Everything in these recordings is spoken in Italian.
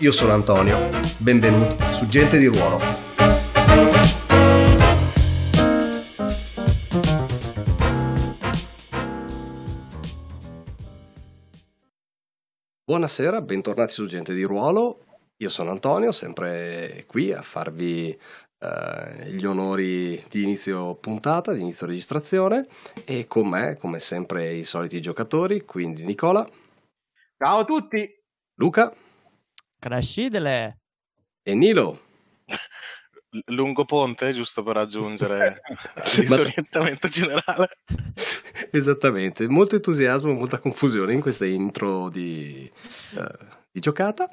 Io sono Antonio, benvenuti su Gente di Ruolo. Buonasera, bentornati su Gente di Ruolo. Io sono Antonio, sempre qui a farvi eh, gli onori di inizio puntata, di inizio registrazione e con me, come sempre, i soliti giocatori, quindi Nicola. Ciao a tutti! Luca. Crescidele! E Nilo. lungo ponte, giusto per raggiungere il disorientamento generale. Esattamente, molto entusiasmo, molta confusione in questa intro di, uh, di giocata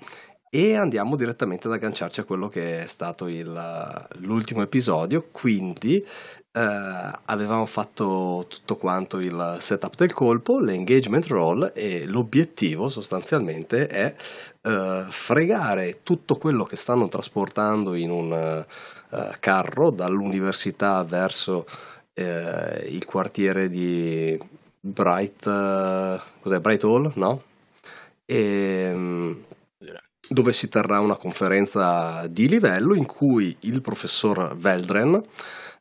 e andiamo direttamente ad agganciarci a quello che è stato il, l'ultimo episodio, quindi eh, avevamo fatto tutto quanto il setup del colpo, l'engagement roll e l'obiettivo sostanzialmente è eh, fregare tutto quello che stanno trasportando in un uh, carro dall'università verso eh, il quartiere di Bright, uh, cos'è, Bright Hall, no? E, um, dove si terrà una conferenza di livello in cui il professor Veldren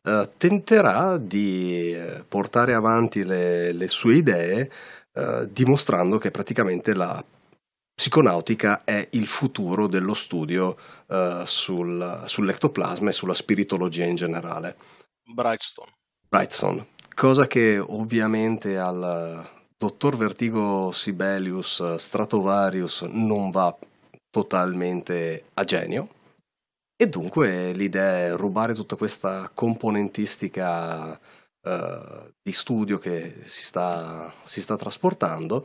eh, tenterà di eh, portare avanti le, le sue idee eh, dimostrando che praticamente la psiconautica è il futuro dello studio eh, sul, sull'ectoplasma e sulla spiritologia in generale. Brightstone. Brightstone, cosa che ovviamente al dottor Vertigo Sibelius Stratovarius non va totalmente a genio. E dunque l'idea è rubare tutta questa componentistica uh, di studio che si sta, si sta, trasportando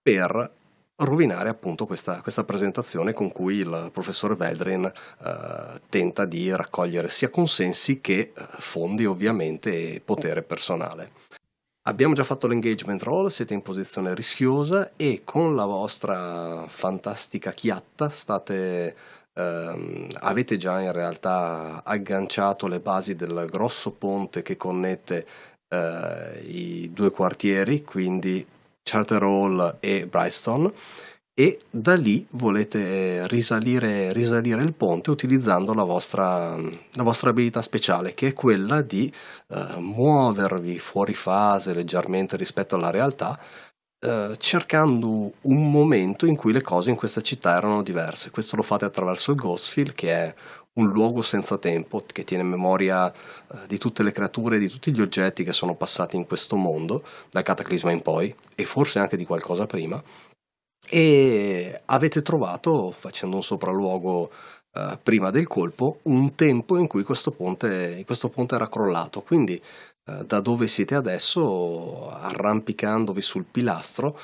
per rovinare appunto questa, questa, presentazione con cui il professor Veldrin uh, tenta di raccogliere sia consensi che uh, fondi ovviamente e potere personale. Abbiamo già fatto l'engagement roll, siete in posizione rischiosa e con la vostra fantastica chiatta state, ehm, avete già in realtà agganciato le basi del grosso ponte che connette eh, i due quartieri, quindi Charter Hall e Brightstone e da lì volete risalire, risalire il ponte utilizzando la vostra, la vostra, abilità speciale che è quella di eh, muovervi fuori fase leggermente rispetto alla realtà eh, cercando un momento in cui le cose in questa città erano diverse. Questo lo fate attraverso il Ghostfield che è un luogo senza tempo che tiene memoria eh, di tutte le creature, di tutti gli oggetti che sono passati in questo mondo, dal cataclisma in poi, e forse anche di qualcosa prima, e avete trovato, facendo un sopralluogo eh, prima del colpo, un tempo in cui questo ponte, questo ponte era crollato. Quindi eh, da dove siete adesso, arrampicandovi sul pilastro,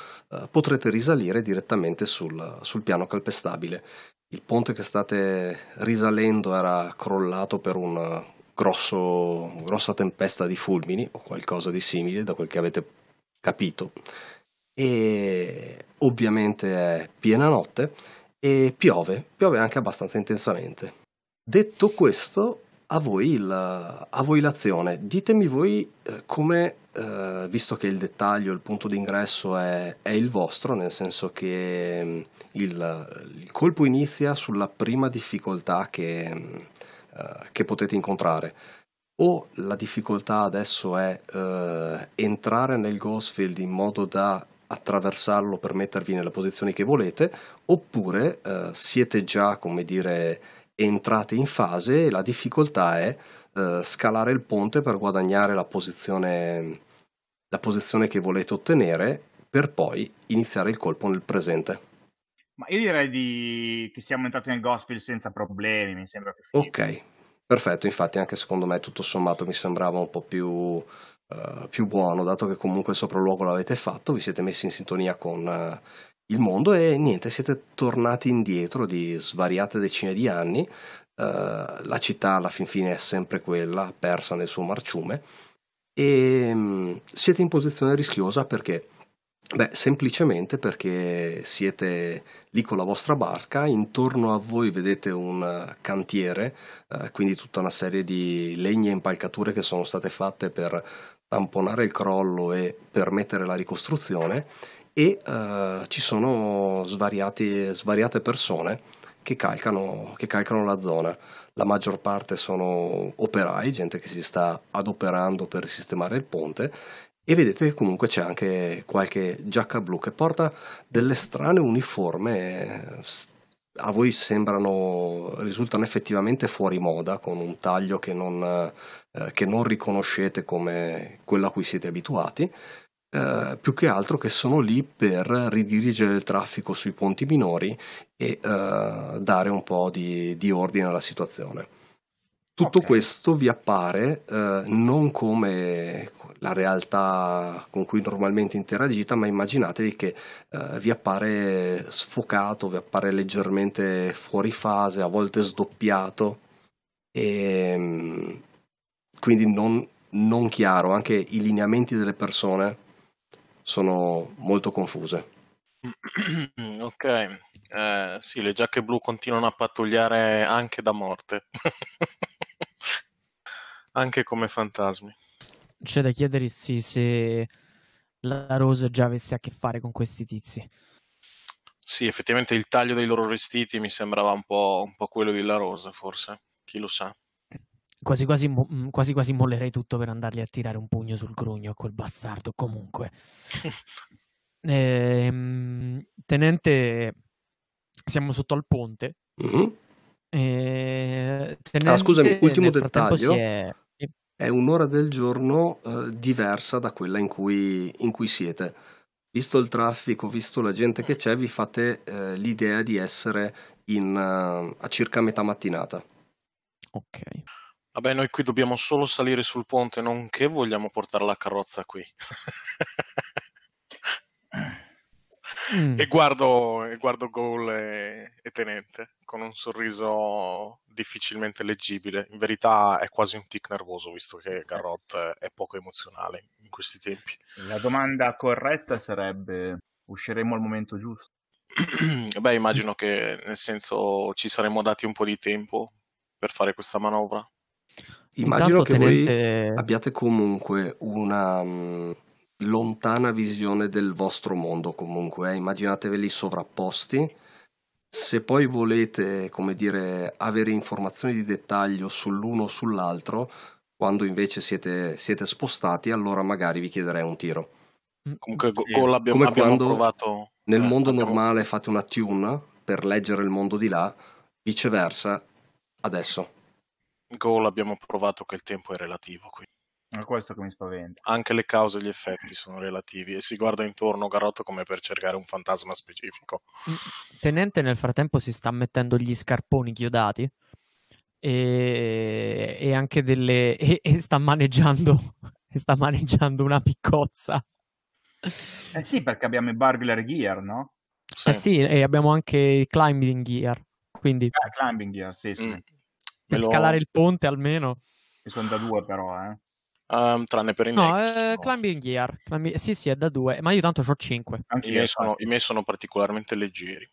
potrete risalire direttamente sul, sul piano calpestabile. Il ponte che state risalendo era crollato per una grosso, grossa tempesta di fulmini o qualcosa di simile, da quel che avete capito e ovviamente è piena notte e piove, piove anche abbastanza intensamente. Detto questo, a voi, il, a voi l'azione. Ditemi voi eh, come, eh, visto che il dettaglio, il punto d'ingresso è, è il vostro, nel senso che mm, il, il, colpo inizia sulla prima difficoltà che, eh, che potete incontrare o la difficoltà adesso è eh, entrare nel Ghostfield in modo da attraversarlo per mettervi nelle posizioni che volete, oppure eh, siete già, come dire, entrati in fase e la difficoltà è eh, scalare il ponte per guadagnare la posizione, la posizione che volete ottenere per poi iniziare il colpo nel presente. Ma io direi di... che siamo entrati nel Ghostfield senza problemi, mi sembra più finito. Ok, perfetto, infatti anche secondo me tutto sommato mi sembrava un po' più Uh, più buono, dato che comunque il sopralluogo l'avete fatto, vi siete messi in sintonia con uh, il mondo e niente, siete tornati indietro di svariate decine di anni. Uh, la città alla fin fine è sempre quella, persa nel suo marciume, e um, siete in posizione rischiosa perché? Beh, semplicemente perché siete lì con la vostra barca, intorno a voi vedete un cantiere, eh, quindi tutta una serie di legni e impalcature che sono state fatte per tamponare il crollo e permettere la ricostruzione e eh, ci sono svariate persone che calcano, che calcano la zona. La maggior parte sono operai, gente che si sta adoperando per sistemare il ponte e vedete comunque c'è anche qualche giacca blu che porta delle strane uniforme a voi sembrano risultano effettivamente fuori moda con un taglio che non, eh, che non riconoscete come quello a cui siete abituati eh, più che altro che sono lì per ridirigere il traffico sui ponti minori e eh, dare un po' di, di, ordine alla situazione. Tutto okay. questo vi appare eh, non come la realtà con cui normalmente interagite, ma immaginatevi che eh, vi appare sfocato, vi appare leggermente fuori fase, a volte sdoppiato e ehm, quindi non, non chiaro. Anche i lineamenti delle persone sono molto confuse. Ok, eh, sì, le giacche blu continuano a pattugliare anche da morte, anche come fantasmi. C'è da chiedersi se la Rose già avesse a che fare con questi tizi. Sì, effettivamente il taglio dei loro vestiti mi sembrava un po', un po quello di La Rosa, forse, chi lo sa. Quasi quasi, mm, quasi quasi mollerei tutto per andargli a tirare un pugno sul grugno a quel bastardo. Comunque, ehm, tenente, siamo sotto al ponte. Mm-hmm. Eh, tenente, ah, scusami, ultimo dettaglio. È... è... un'ora del giorno eh, diversa da quella in cui, in cui, siete. Visto il traffico, visto la gente che c'è, vi fate eh, l'idea di essere in, uh, a circa metà mattinata. Ok. Vabbè, noi qui dobbiamo solo salire sul ponte, non che vogliamo portare la carrozza qui. mm. E guardo, e guardo Goal e, e, Tenente con un sorriso difficilmente leggibile. In verità è quasi un tic nervoso, visto che Garrot è poco emozionale in questi tempi. La domanda corretta sarebbe: usciremo al momento giusto? Beh, immagino che nel senso ci saremmo dati un po' di tempo per fare questa manovra. Immagino Intanto che tenente... voi abbiate comunque una mh, lontana visione del vostro mondo, comunque, eh? immaginateveli sovrapposti. Se poi volete, come dire, avere informazioni di dettaglio sull'uno o sull'altro, quando invece siete, siete spostati, allora magari vi chiederei un tiro. Mm, Comunque, sì. Gol abbiamo, come abbiamo quando provato... nel eh, mondo abbiamo... normale fate una tune per leggere il mondo di là, viceversa, adesso. Goal abbiamo provato che il tempo è relativo qui. È questo che mi spaventa. Anche le cause e gli effetti sono relativi e si guarda intorno Garotto come per cercare un fantasma specifico. Tenente nel frattempo si sta mettendo gli scarponi chiodati e, e anche delle... E, e, sta maneggiando sta maneggiando una piccozza. Eh sì, perché abbiamo i burglar gear, no? Sì. Eh sì, e abbiamo anche i climbing gear. Quindi... Ah, climbing gear, sì, sì. Mm. Per lo... scalare il ponte almeno. Che sono da due però, eh. Um, tranne per i no, eh, climbing gear. Climbing... Sì, sì, è da due, ma io tanto ho cinque. I miei, sono, I miei sono particolarmente leggeri.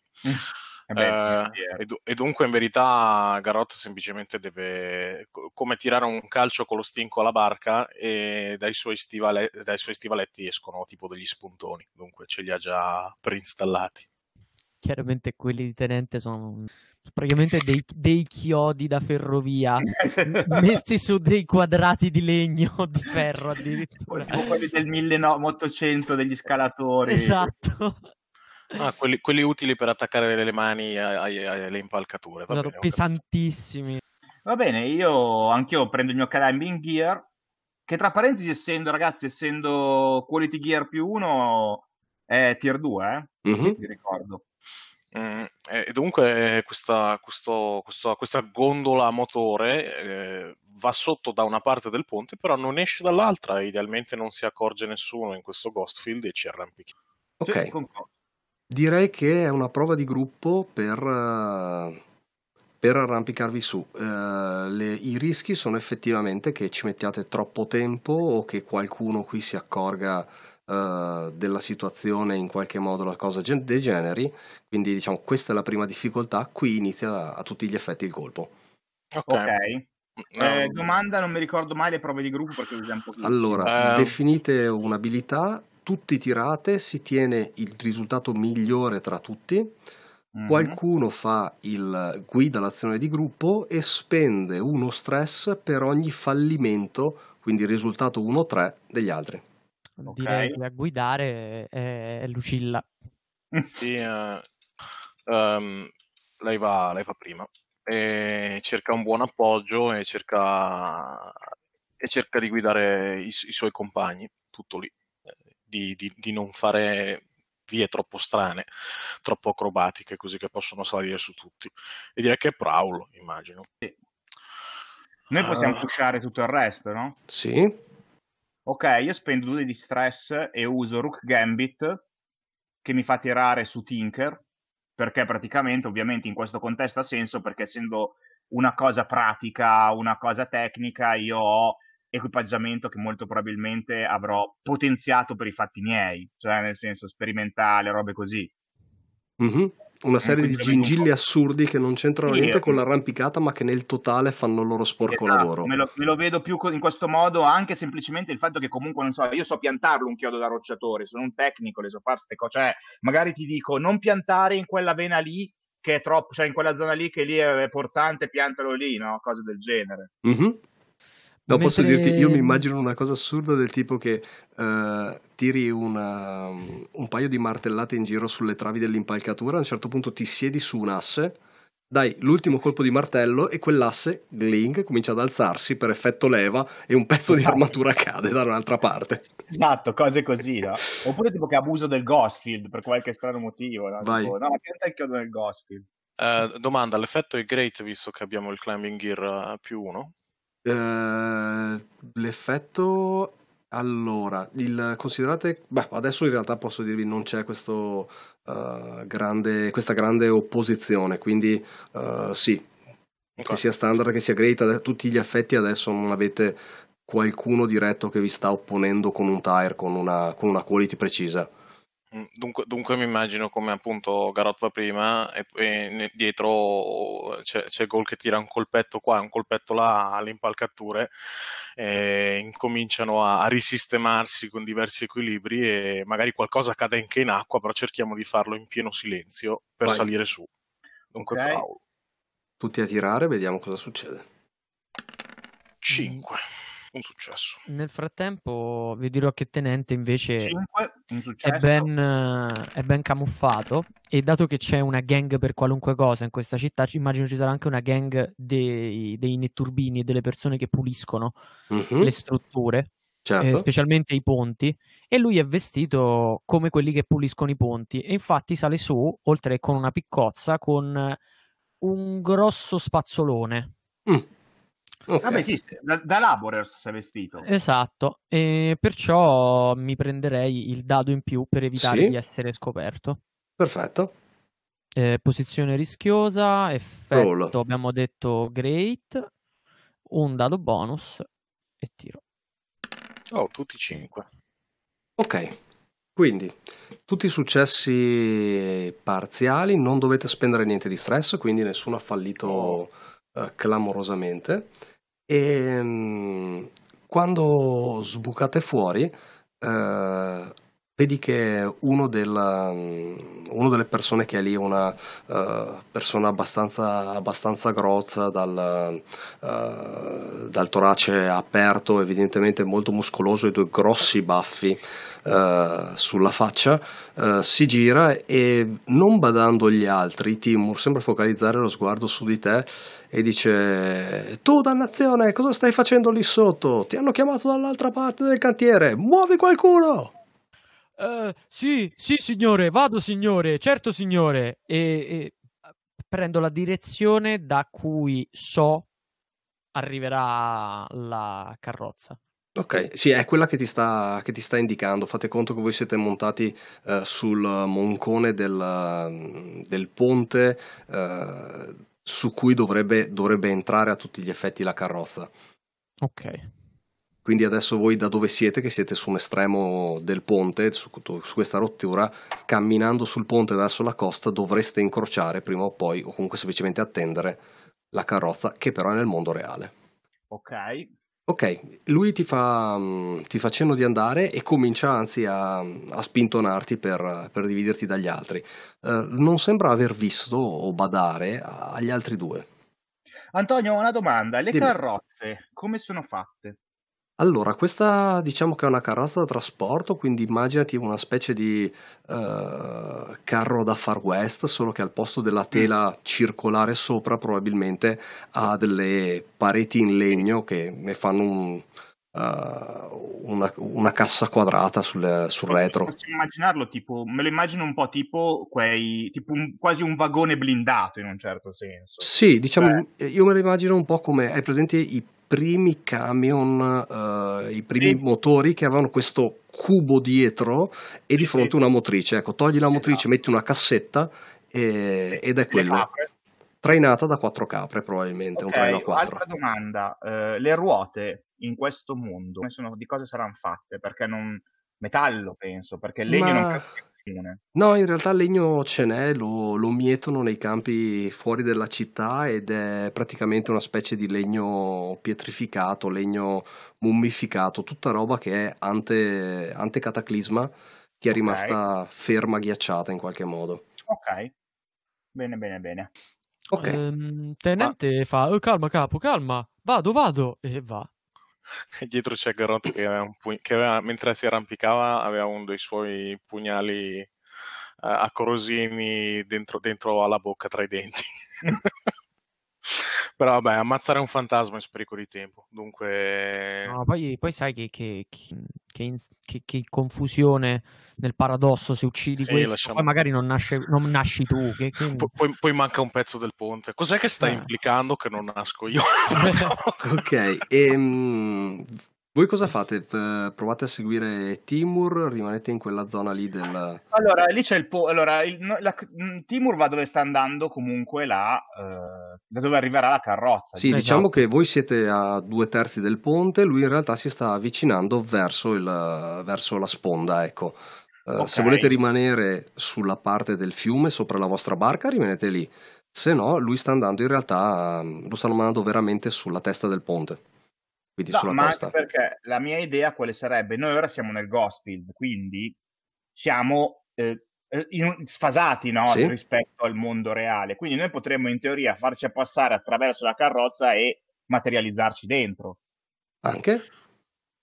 Eh beh, eh, e, e, dunque in verità Garot semplicemente deve come tirare un calcio con lo stinco alla barca e dai suoi, stivale, dai suoi stivaletti escono tipo degli spuntoni dunque ce li ha già preinstallati chiaramente quelli di tenente sono praticamente dei, dei chiodi da ferrovia messi su dei quadrati di legno di ferro addirittura. tipo quelli del 1800 degli scalatori. Esatto. Ah, quelli, quelli, utili per attaccare le mani alle impalcature va esatto, bene, pesantissimi. Va bene io anch'io prendo il mio climbing gear che tra parentesi essendo ragazzi essendo quality gear più uno è tier 2 eh? Mm-hmm. vi ricordo Mm, e dunque questa, questo, questo, questa gondola a motore eh, va sotto da una parte del ponte, però non esce dall'altra. Idealmente non si accorge nessuno in questo Ghostfield e ci arrampica. Ok. Direi che è una prova di gruppo per, per arrampicarvi su. Uh, le, I rischi sono effettivamente che ci mettiate troppo tempo o che qualcuno qui si accorga uh, della situazione in qualche modo la cosa degeneri. Quindi diciamo questa è la prima difficoltà, qui inizia a, a tutti gli effetti il colpo. Ok. okay. Eh, domanda, non mi ricordo mai le prove di gruppo perché ho un Allora, uh... definite un'abilità, tutti tirate, si tiene il risultato migliore tra tutti. Mm-hmm. Qualcuno fa il guida l'azione di gruppo e spende uno stress per ogni fallimento, quindi il risultato 1-3 degli altri. Direi che a guidare è, è Lucilla. Sì, uh, um, lei, va, lei va prima e cerca un buon appoggio e cerca, e cerca di guidare i, i, suoi compagni, tutto lì, eh, di, di, di, non fare vie troppo strane, troppo acrobatiche, così che possono salire su tutti. E direi che è Prowl, immagino. Sì. Noi possiamo uh, pushare tutto il resto, no? Sì. Ok, io spendo due di stress e uso Rook Gambit che mi fa tirare su Tinker perché praticamente ovviamente in questo contesto ha senso perché essendo una cosa pratica, una cosa tecnica, io ho equipaggiamento che molto probabilmente avrò potenziato per i fatti miei, cioè nel senso sperimentale, robe così. Mm-hmm una serie di gingilli assurdi che non c'entrano sì, niente con l'arrampicata, ma che nel totale fanno il loro sporco esatto, lavoro. Me lo, me lo, vedo più in questo modo, anche semplicemente il fatto che comunque, non so, io so piantarlo un chiodo da rocciatore, sono un tecnico, le so fare queste cose, cioè magari ti dico non piantare in quella vena lì che è troppo, cioè in quella zona lì che lì è portante, piantalo lì, no? Cose del genere. Mm-hmm. No, Mentre... posso dirti, io mi immagino una cosa assurda del tipo che uh, tiri una, un paio di martellate in giro sulle travi dell'impalcatura, a un certo punto ti siedi su un asse, dai l'ultimo colpo di martello e quell'asse, gling, comincia ad alzarsi per effetto leva e un pezzo di esatto. armatura cade da un'altra parte. Esatto, cose così, no? Oppure tipo che abuso del ghost field per qualche strano motivo, no? Vai. Tipo, no, ma che è il chiodo del Ghostfield? Uh, eh, domanda, l'effetto è great visto che abbiamo il climbing gear eh, più uno? Eh, l'effetto allora, il, considerate, beh, adesso in realtà posso dirvi non c'è questo, uh, grande, questa grande opposizione, quindi uh, sì, che sia standard, che sia great, a tutti gli effetti adesso non avete qualcuno diretto che vi sta opponendo con un tire, con una, con una quality precisa. Mm, dunque, dunque, mi immagino come appunto Garot va prima e, e dietro c'è, c'è Gol che tira un colpetto qua e un colpetto là alle impalcature e incominciano a, a, risistemarsi con diversi equilibri e magari qualcosa cade anche in acqua, però cerchiamo di farlo in pieno silenzio per Vai. salire su. Dunque okay. Paolo. Tutti a tirare, vediamo cosa succede. 5 un successo. Nel frattempo vi dirò che Tenente invece 5, è, ben, è ben camuffato e dato che c'è una gang per qualunque cosa in questa città, immagino ci sarà anche una gang dei, dei netturbini e delle persone che puliscono uh-huh. le strutture. Certo. Eh, specialmente i ponti, e lui è vestito come quelli che puliscono i ponti. E infatti sale su, oltre con una piccozza, con un grosso spazzolone. Mm. Okay. Vabbè, sì, da, da Laborers si è vestito. Esatto, e perciò mi prenderei il dado in più per evitare sì. di essere scoperto. Perfetto. Eh, posizione rischiosa, effetto Roll. abbiamo detto great, un dado bonus e tiro. Oh, tutti 5. Ok, quindi tutti i successi parziali, non dovete spendere niente di stress, quindi nessuno ha fallito oh. uh, clamorosamente e mm, quando sbucate fuori eh, vedi che uno, del, mm, uno, delle persone che è lì, una uh, persona abbastanza, abbastanza grozza, dal, uh, dal, torace aperto, evidentemente molto muscoloso e due grossi baffi uh, sulla faccia, si gira e non badando agli altri, Timur sembra focalizzare lo sguardo su di te e dice tu dannazione cosa stai facendo lì sotto? Ti hanno chiamato dall'altra parte del cantiere. Muovi qualcuno uh, sì sì signore vado signore certo signore e, e prendo la direzione da cui so arriverà la carrozza Ok, sì, è quella che ti sta, che ti sta indicando. Fate conto che voi siete montati eh, sul moncone del, del ponte eh, su cui dovrebbe, dovrebbe entrare a tutti gli effetti la carrozza. Ok. Quindi adesso voi da dove siete, che siete su un estremo del ponte, su, su, questa rottura, camminando sul ponte verso la costa dovreste incrociare prima o poi, o comunque semplicemente attendere la carrozza, che però è nel mondo reale. Ok. Ok, lui ti fa, ti fa cenno di andare e comincia anzi a, a spintonarti per, per, dividerti dagli altri. Uh, non sembra aver visto o badare agli altri due. Antonio, una domanda. Le Dimmi. carrozze come sono fatte? Allora, questa diciamo che è una carrozza da trasporto, quindi immaginati una specie di eh, carro da Far West, solo che al posto della mm. tela circolare sopra probabilmente ha delle pareti in legno che ne fanno un, uh, una, una cassa quadrata sul, sul retro. Posso immaginarlo tipo, me lo immagino un po' tipo quei, tipo un, quasi un vagone blindato in un certo senso. Sì, diciamo, Beh. io me lo immagino un po' come, hai presente i primi camion, uh, i primi sì. motori che avevano questo cubo dietro e di fronte sì. una motrice. Ecco, togli la motrice, esatto. metti una cassetta e, ed è quello. Trainata da quattro capre, probabilmente. Okay, un traino a quattro. Altra domanda: uh, le ruote in questo mondo sono, di cosa saranno fatte? Perché non. Metallo, penso, perché il legno Ma... non fine. No, in realtà il legno ce n'è, lo, lo mietono nei campi fuori dalla città ed è praticamente una specie di legno pietrificato, legno mummificato, tutta roba che è ante, ante cataclisma, che è rimasta ferma, ghiacciata in qualche modo. Ok, bene, bene, bene. Ok. Ehm, tenente Ma... fa, oh, calma capo, calma, vado, vado, e va. E dietro c'è Garrot che, aveva pu- che aveva, mentre si arrampicava aveva uno dei suoi pugnali uh, a corosini dentro, dentro alla bocca tra i denti. Però vabbè, ammazzare un fantasma è spreco di tempo. Dunque. No, poi, poi sai che, che, che, che, confusione nel paradosso se uccidi sì, questo, lasciamo... poi magari non, nasce, non nasci tu. Poi, poi, manca un pezzo del ponte. Cos'è che sta eh. implicando che non nasco io? ok, ehm, voi cosa fate? Provate a seguire Timur? Rimanete in quella zona lì del... Allora, lì c'è il... Po- allora, il, la, mm, Timur va dove sta andando comunque là, eh, da dove arriverà la carrozza. Sì, esatto. diciamo che voi siete a due terzi del ponte, lui in realtà si sta avvicinando verso, il, verso la sponda, ecco. Uh, okay. Se volete rimanere sulla parte del fiume, sopra la vostra barca, rimanete lì. Se no, lui sta andando in realtà, lo stanno mandando veramente sulla testa del ponte quindi no, sulla ma costa. Anche perché la mia idea quale sarebbe? Noi ora siamo nel Ghostfield, quindi siamo eh, in, sfasati no? sì. rispetto al mondo reale. Quindi noi potremmo in teoria farci passare attraverso la carrozza e materializzarci dentro. Anche?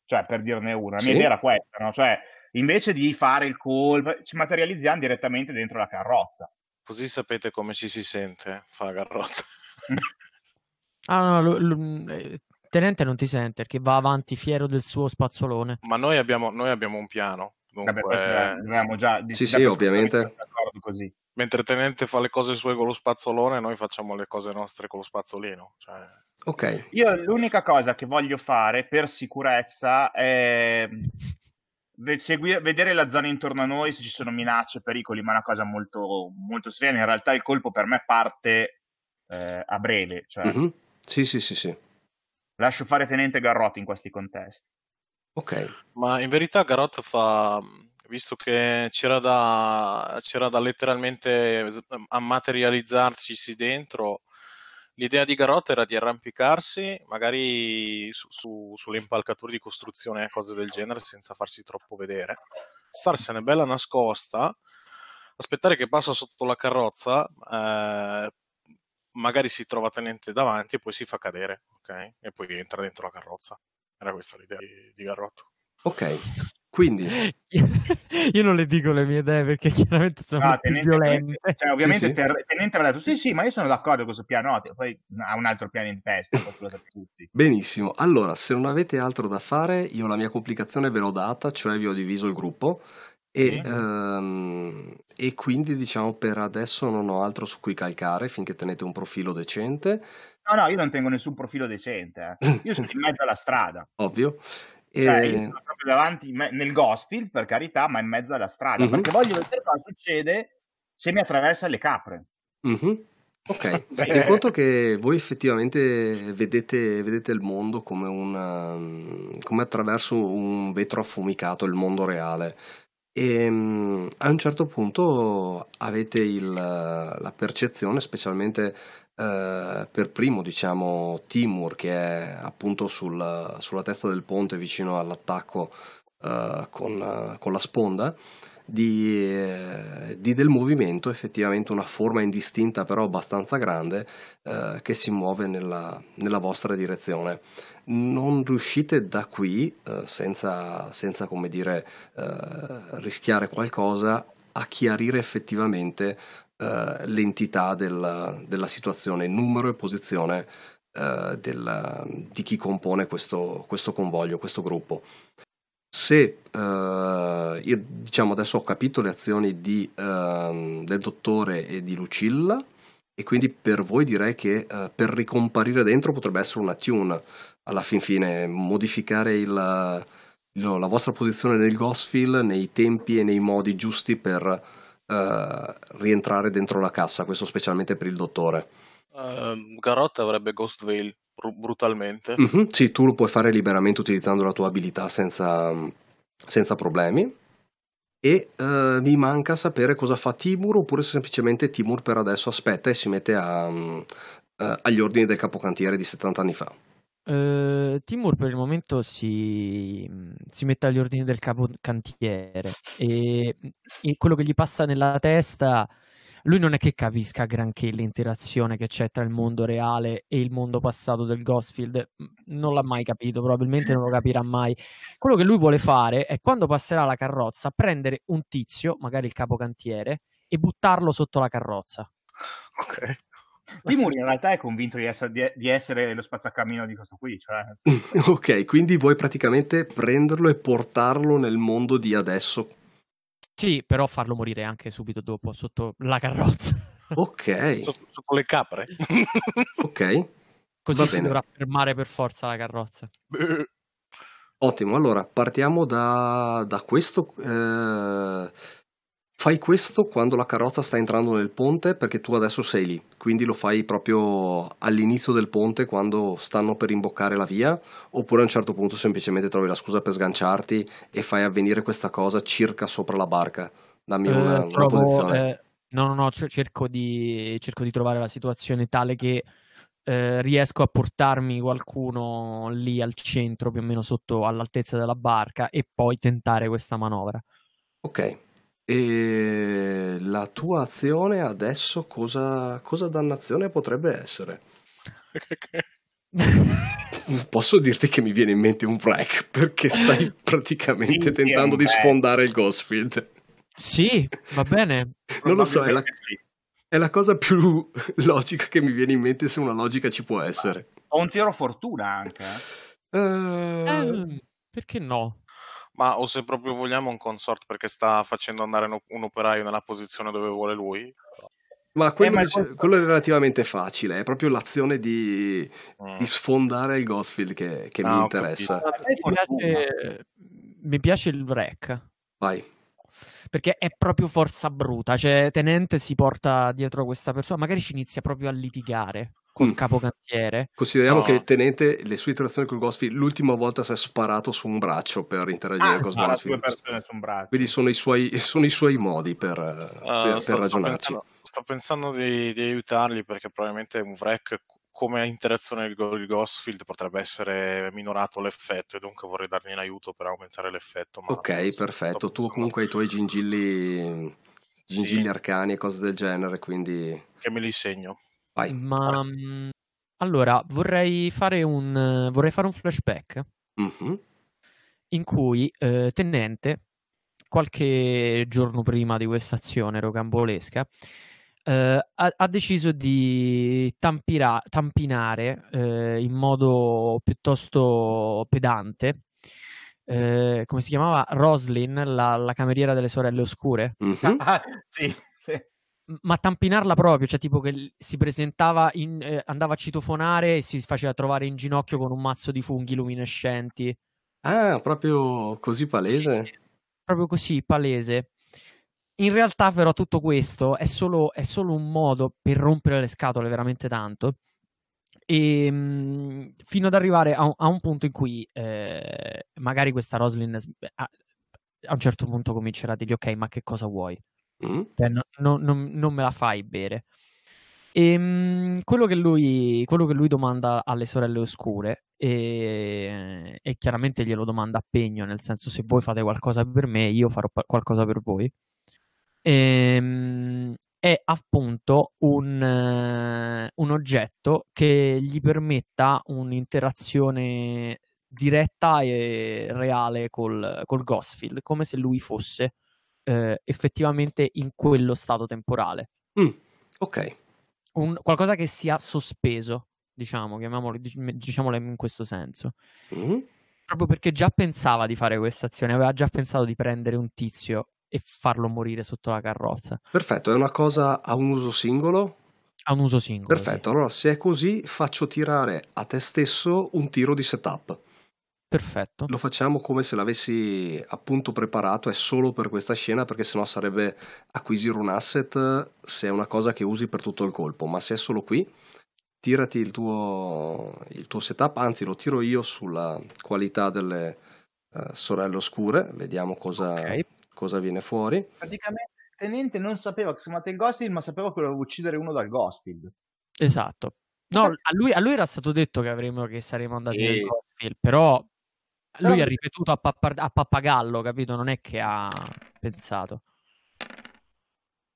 Cioè, per dirne una. La mia sì. idea era questa, no? Cioè, invece di fare il colpo, ci materializziamo direttamente dentro la carrozza. Così sapete come ci si sente, fa la carrozza. ah, no, lo, eh, tenente non ti sente perché va avanti fiero del suo spazzolone. Ma noi abbiamo, noi abbiamo un piano. Dunque... Vabbè, già, sì, sì, ovviamente. Così. Mentre tenente fa le cose sue con lo spazzolone, noi facciamo le cose nostre con lo spazzolino. Cioè... Ok. Io l'unica cosa che voglio fare per sicurezza è seguire, vedere la zona intorno a noi se ci sono minacce, pericoli, ma è una cosa molto, molto seria. In realtà il colpo per me parte eh, a breve. Cioè... Mm-hmm. Sì, sì, sì, sì. Lascio fare Tenente Garrot in questi contesti. Ok. Ma in verità Garrot fa, visto che c'era da, c'era da letteralmente ammaterializzarci dentro, l'idea di Garrot era di arrampicarsi magari su, su, sulle impalcature di costruzione e cose del genere senza farsi troppo vedere, starsene bella nascosta, aspettare che passa sotto la carrozza, eh, magari si trova tenente davanti e poi si fa cadere, ok? E poi entra dentro la carrozza. Era questa l'idea di, di Garrotto. Ok, quindi... Io non le dico le mie idee perché chiaramente sono no, tenente, violente. Cioè, ovviamente sì, sì. Tenente aveva detto sì sì, ma io sono d'accordo con questo piano, no, poi ha un altro piano in testa, tutti. Benissimo, allora se non avete altro da fare, io la mia complicazione ve l'ho data, cioè vi ho diviso il gruppo e, sì. ehm, e quindi diciamo per adesso non ho altro su cui calcare finché tenete un profilo decente. No, no, io non tengo nessun profilo decente. Eh. Io sono in mezzo alla strada. Ovvio. Cioè, e... io proprio davanti nel Ghostfield, per carità, ma in mezzo alla strada, uh-huh. perché voglio vedere cosa succede se mi attraversa le capre. Uh-huh. Ok, fate conto che voi effettivamente vedete, vedete il mondo come, una, come attraverso un vetro affumicato, il mondo reale. E um, a un certo punto avete il, la percezione, specialmente uh, per primo, diciamo, Timur, che è appunto sul, sulla testa del ponte vicino all'attacco uh, con, con la sponda di, eh, di, del movimento, effettivamente una forma indistinta però abbastanza grande eh, che si muove nella, nella, vostra direzione. Non riuscite da qui, eh, senza, senza, come dire, eh, rischiare qualcosa, a chiarire effettivamente eh, l'entità del, della situazione, numero e posizione eh, del, di chi compone questo, questo convoglio, questo gruppo. Se uh, io diciamo adesso ho capito le azioni di, uh, del dottore e di Lucilla e quindi per voi direi che uh, per ricomparire dentro potrebbe essere una tune alla fin fine modificare il, la vostra posizione nel Ghostfield nei tempi e nei modi giusti per eh, rientrare dentro la cassa questo specialmente per il dottore uh, Garrot avrebbe Ghost Veil brutalmente. Mm-hmm, sì, tu lo puoi fare liberamente utilizzando la tua abilità senza, senza problemi. E uh, mi manca sapere cosa fa Timur oppure se semplicemente Timur per adesso aspetta e si mette a, uh, agli ordini del capocantiere di 70 anni fa. Uh, Timur per il momento si, si, mette agli ordini del capocantiere e quello che gli passa nella testa lui non è che capisca granché l'interazione che c'è tra il mondo reale e il mondo passato del Ghostfield, non l'ha mai capito, probabilmente non lo capirà mai. Quello che lui vuole fare è quando passerà la carrozza, prendere un tizio, magari il capocantiere, e buttarlo sotto la carrozza. Ok. Timur in realtà è convinto di essere, di essere, lo spazzacamino di questo qui. Cioè... ok, quindi vuoi praticamente prenderlo e portarlo nel mondo di adesso sì, però farlo morire anche subito dopo, sotto la carrozza. Ok. sotto, sotto le capre. ok. Così Va si bene. dovrà fermare per forza la carrozza. Ottimo, allora partiamo da, da questo. Eh, Fai questo quando la carrozza sta entrando nel ponte perché tu adesso sei lì, quindi lo fai proprio all'inizio del ponte quando stanno per imboccare la via, oppure a un certo punto semplicemente trovi la scusa per sganciarti e fai avvenire questa cosa circa sopra la barca. Dammi una, eh, trovo, una posizione. Eh, no, no, no, cerco di, cerco di trovare la situazione tale che eh, riesco a portarmi qualcuno lì al centro, più o meno sotto all'altezza della barca, e poi tentare questa manovra. Ok, e la tua azione adesso cosa, cosa dannazione potrebbe essere? Posso dirti che mi viene in mente un wreck perché stai praticamente sì, tentando di sfondare il Ghostfield. Sì, va bene. non lo so, è la, è la, cosa più logica che mi viene in mente se una logica ci può essere. Ho un tiro fortuna anche. Eh? Uh... Eh, perché no? Ma o se proprio vogliamo un consort perché sta facendo andare un operaio nella posizione dove vuole lui. Ma quello, eh, ma quello è relativamente facile, è proprio l'azione di, mm. di sfondare il Ghostfield che, che ah, mi interessa. Mi piace, mi piace il wreck. Vai. Perché è proprio forza bruta, cioè Tenente si porta dietro questa persona, magari ci inizia proprio a litigare col mm. capocantiere. Consideriamo no. che Tenente le sue interazioni con Ghostfield l'ultima volta si è sparato su un braccio per interagire ah, con Ghostfield. Quindi sono i, suoi, sono i suoi modi per, uh, per, sto, per ragionarci. Sto pensando, sto pensando di, di, aiutarli perché probabilmente un wreck come interazione con il Ghostfield potrebbe essere minorato l'effetto e dunque vorrei dargli un aiuto per aumentare l'effetto. ok, perfetto. tu comunque hai i tuoi gingilli, gingilli sì. arcani e cose del genere, quindi... Che me li segno. Vai. Ma mh, allora vorrei fare un, vorrei fare un flashback mm-hmm. in cui eh, Tenente, qualche giorno prima di questa azione rocambolesca, eh, ha, ha, deciso di tampira, tampinare eh, in modo piuttosto pedante. Eh, come si chiamava? Roslin, la, la cameriera delle sorelle oscure. Mm-hmm. Ah, sì ma tampinarla proprio, cioè tipo che si presentava, in, eh, andava a citofonare e si faceva trovare in ginocchio con un mazzo di funghi luminescenti. Ah, proprio così palese? Sì, sì. Proprio così, palese. In realtà, però, tutto questo è solo, è solo un modo per rompere le scatole veramente tanto. E ehm, mh, fino ad arrivare a un, a un punto in cui eh, magari questa Roslyn a, a, un certo punto comincerà a dirgli: Ok, ma che cosa vuoi? Mm. Cioè, no, no, non, non me la fai bere. E, ehm, quello, che lui, quello, che lui, domanda alle sorelle oscure, e, e, chiaramente glielo domanda a pegno, nel senso se voi fate qualcosa per me, io farò pa- qualcosa per voi, e, ehm, è appunto un, un oggetto che gli permetta un'interazione diretta e reale col, col Ghostfield, come se lui fosse eh, effettivamente in quello stato temporale. Mm, ok un, qualcosa che sia sospeso, diciamo, chiamiamolo, diciamolo in questo senso. Mm-hmm. Proprio perché già pensava di fare questa azione, aveva già pensato di prendere un tizio e farlo morire sotto la carrozza. Perfetto, è una cosa a un uso singolo? A un uso singolo. Perfetto, sì. allora se è così faccio tirare a te stesso un tiro di setup. Perfetto. Lo facciamo come se l'avessi appunto preparato, è solo per questa scena perché sennò sarebbe acquisire un asset se è una cosa che usi per tutto il colpo, ma se è solo qui, tirati il tuo, il tuo setup, anzi lo tiro io sulla qualità delle uh, sorelle oscure, vediamo cosa, okay. cosa viene fuori. Praticamente il tenente non sapeva che si chiamava il Ghostfield, ma sapeva che doveva uccidere uno dal Ghostfield. Esatto. No, a lui, a lui, era stato detto che avremmo che saremmo andati e... nel Ghostfield, però lui ha ripetuto a, pappa- a, pappagallo, capito? Non è che ha pensato.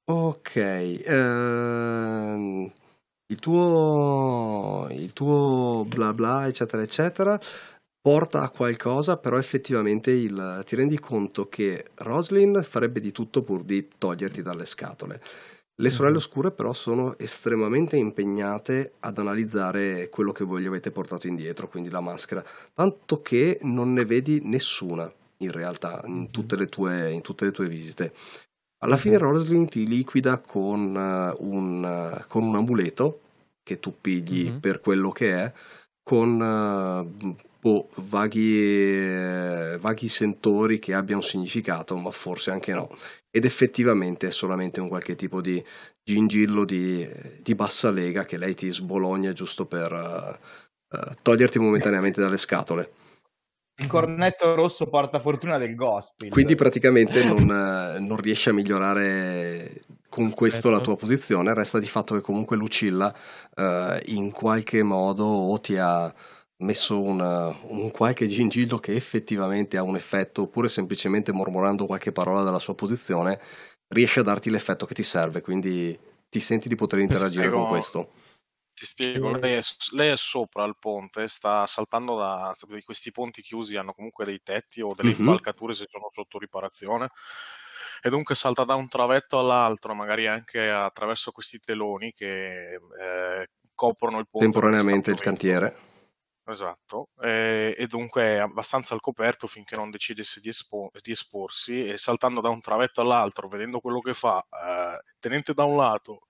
Ok, ehm, il, tuo, il tuo bla bla, eccetera, eccetera, porta a qualcosa, però effettivamente il, ti rendi conto che Roslyn farebbe di tutto pur di toglierti dalle scatole. Le sorelle oscure però sono estremamente impegnate ad analizzare quello che voi gli avete portato indietro, quindi la maschera, tanto che non ne vedi nessuna in realtà in tutte le tue, in tutte le tue visite. Alla fine Roslin ti liquida con, uh, un, uh, con un amuleto che tu pigli mm-hmm. per quello che è, con uh, boh, vaghi, vaghi sentori che abbia un significato, ma forse anche no ed effettivamente è solamente un qualche tipo di gingillo di, di bassa lega che lei ti sbologna giusto per uh, uh, toglierti momentaneamente dalle scatole. Il cornetto rosso porta fortuna del gospel. Quindi praticamente non, non riesci a migliorare con questo la tua posizione, resta di fatto che comunque Lucilla uh, in qualche modo o ti ha messo una, un qualche gingillo che effettivamente ha un effetto, oppure semplicemente mormorando qualche parola dalla sua posizione, riesce a darti l'effetto che ti serve, quindi ti senti di poter interagire spiego, con questo. Ti spiego, lei è, lei è, sopra il ponte, sta saltando da questi ponti chiusi, hanno comunque dei tetti o delle mm-hmm. impalcature se sono sotto riparazione e dunque salta da un travetto all'altro, magari anche attraverso questi teloni che eh, coprono il ponte. Temporaneamente il cantiere. Esatto, e, e, dunque è abbastanza al coperto finché non decidesse di, espo- di, esporsi e saltando da un travetto all'altro, vedendo quello che fa, eh, tenente da un lato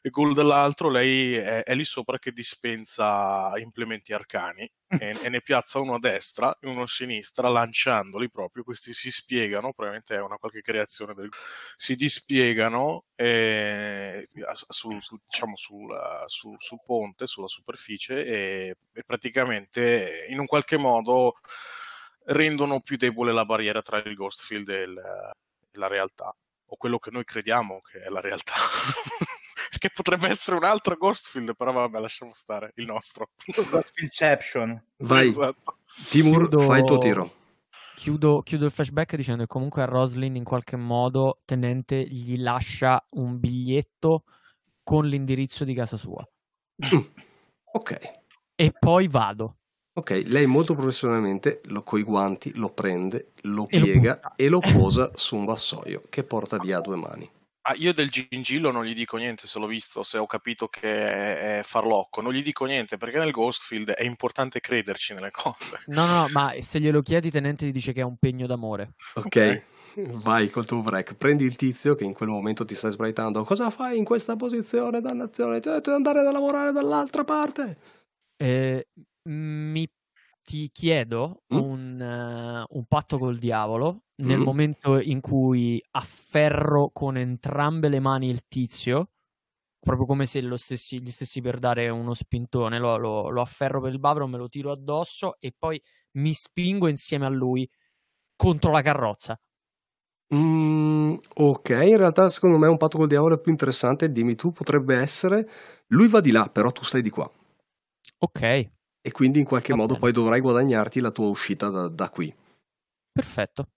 e gol dall'altro, lei è, è, lì sopra che dispensa implementi arcani e, e, ne piazza uno a destra e uno a sinistra, lanciandoli proprio. Questi si spiegano, probabilmente è una qualche creazione del si dispiegano eh, sul, sul, diciamo sul, sul, sul, ponte, sulla superficie e, e praticamente in un qualche modo rendono più debole la barriera tra il ghost field e, il, e la realtà o quello che noi crediamo che è la realtà. Perché potrebbe essere un altro Ghostfield, però vabbè, lasciamo stare il nostro. Ghostfieldception. Vai, esatto. Timur, chiudo, fai il tuo tiro. Chiudo, chiudo, il flashback dicendo che comunque a Roslin in qualche modo Tenente gli lascia un biglietto con l'indirizzo di casa sua. Mm. Ok. E poi vado. Ok, lei molto professionalmente lo, coi guanti lo prende, lo piega lo e lo posa su un vassoio che porta via a due mani. Ah, io del gingillo non gli dico niente se l'ho visto, se ho capito che è farlocco, non gli dico niente perché nel Ghostfield è importante crederci nelle cose. No, no, ma se glielo chiedi, tenente ti dice che è un pegno d'amore. Ok, okay. vai col tuo break, prendi il tizio che in quel momento ti sta sbraitando. Cosa fai in questa posizione, dannazione? Devi andare a lavorare dall'altra parte. Eh, mi ti chiedo mm? un, uh, un, patto col diavolo nel mm. momento in cui afferro con entrambe le mani il tizio, proprio come se stessi, gli stessi per dare uno spintone, lo, lo, lo afferro per il bavero, me lo tiro addosso e poi mi spingo insieme a lui contro la carrozza. Mm, ok, in realtà secondo me un patto col diavolo è più interessante, dimmi tu, potrebbe essere, lui va di là, però tu stai di qua. Ok. E quindi in qualche va modo bene. poi dovrai guadagnarti la tua uscita da, da qui. Perfetto.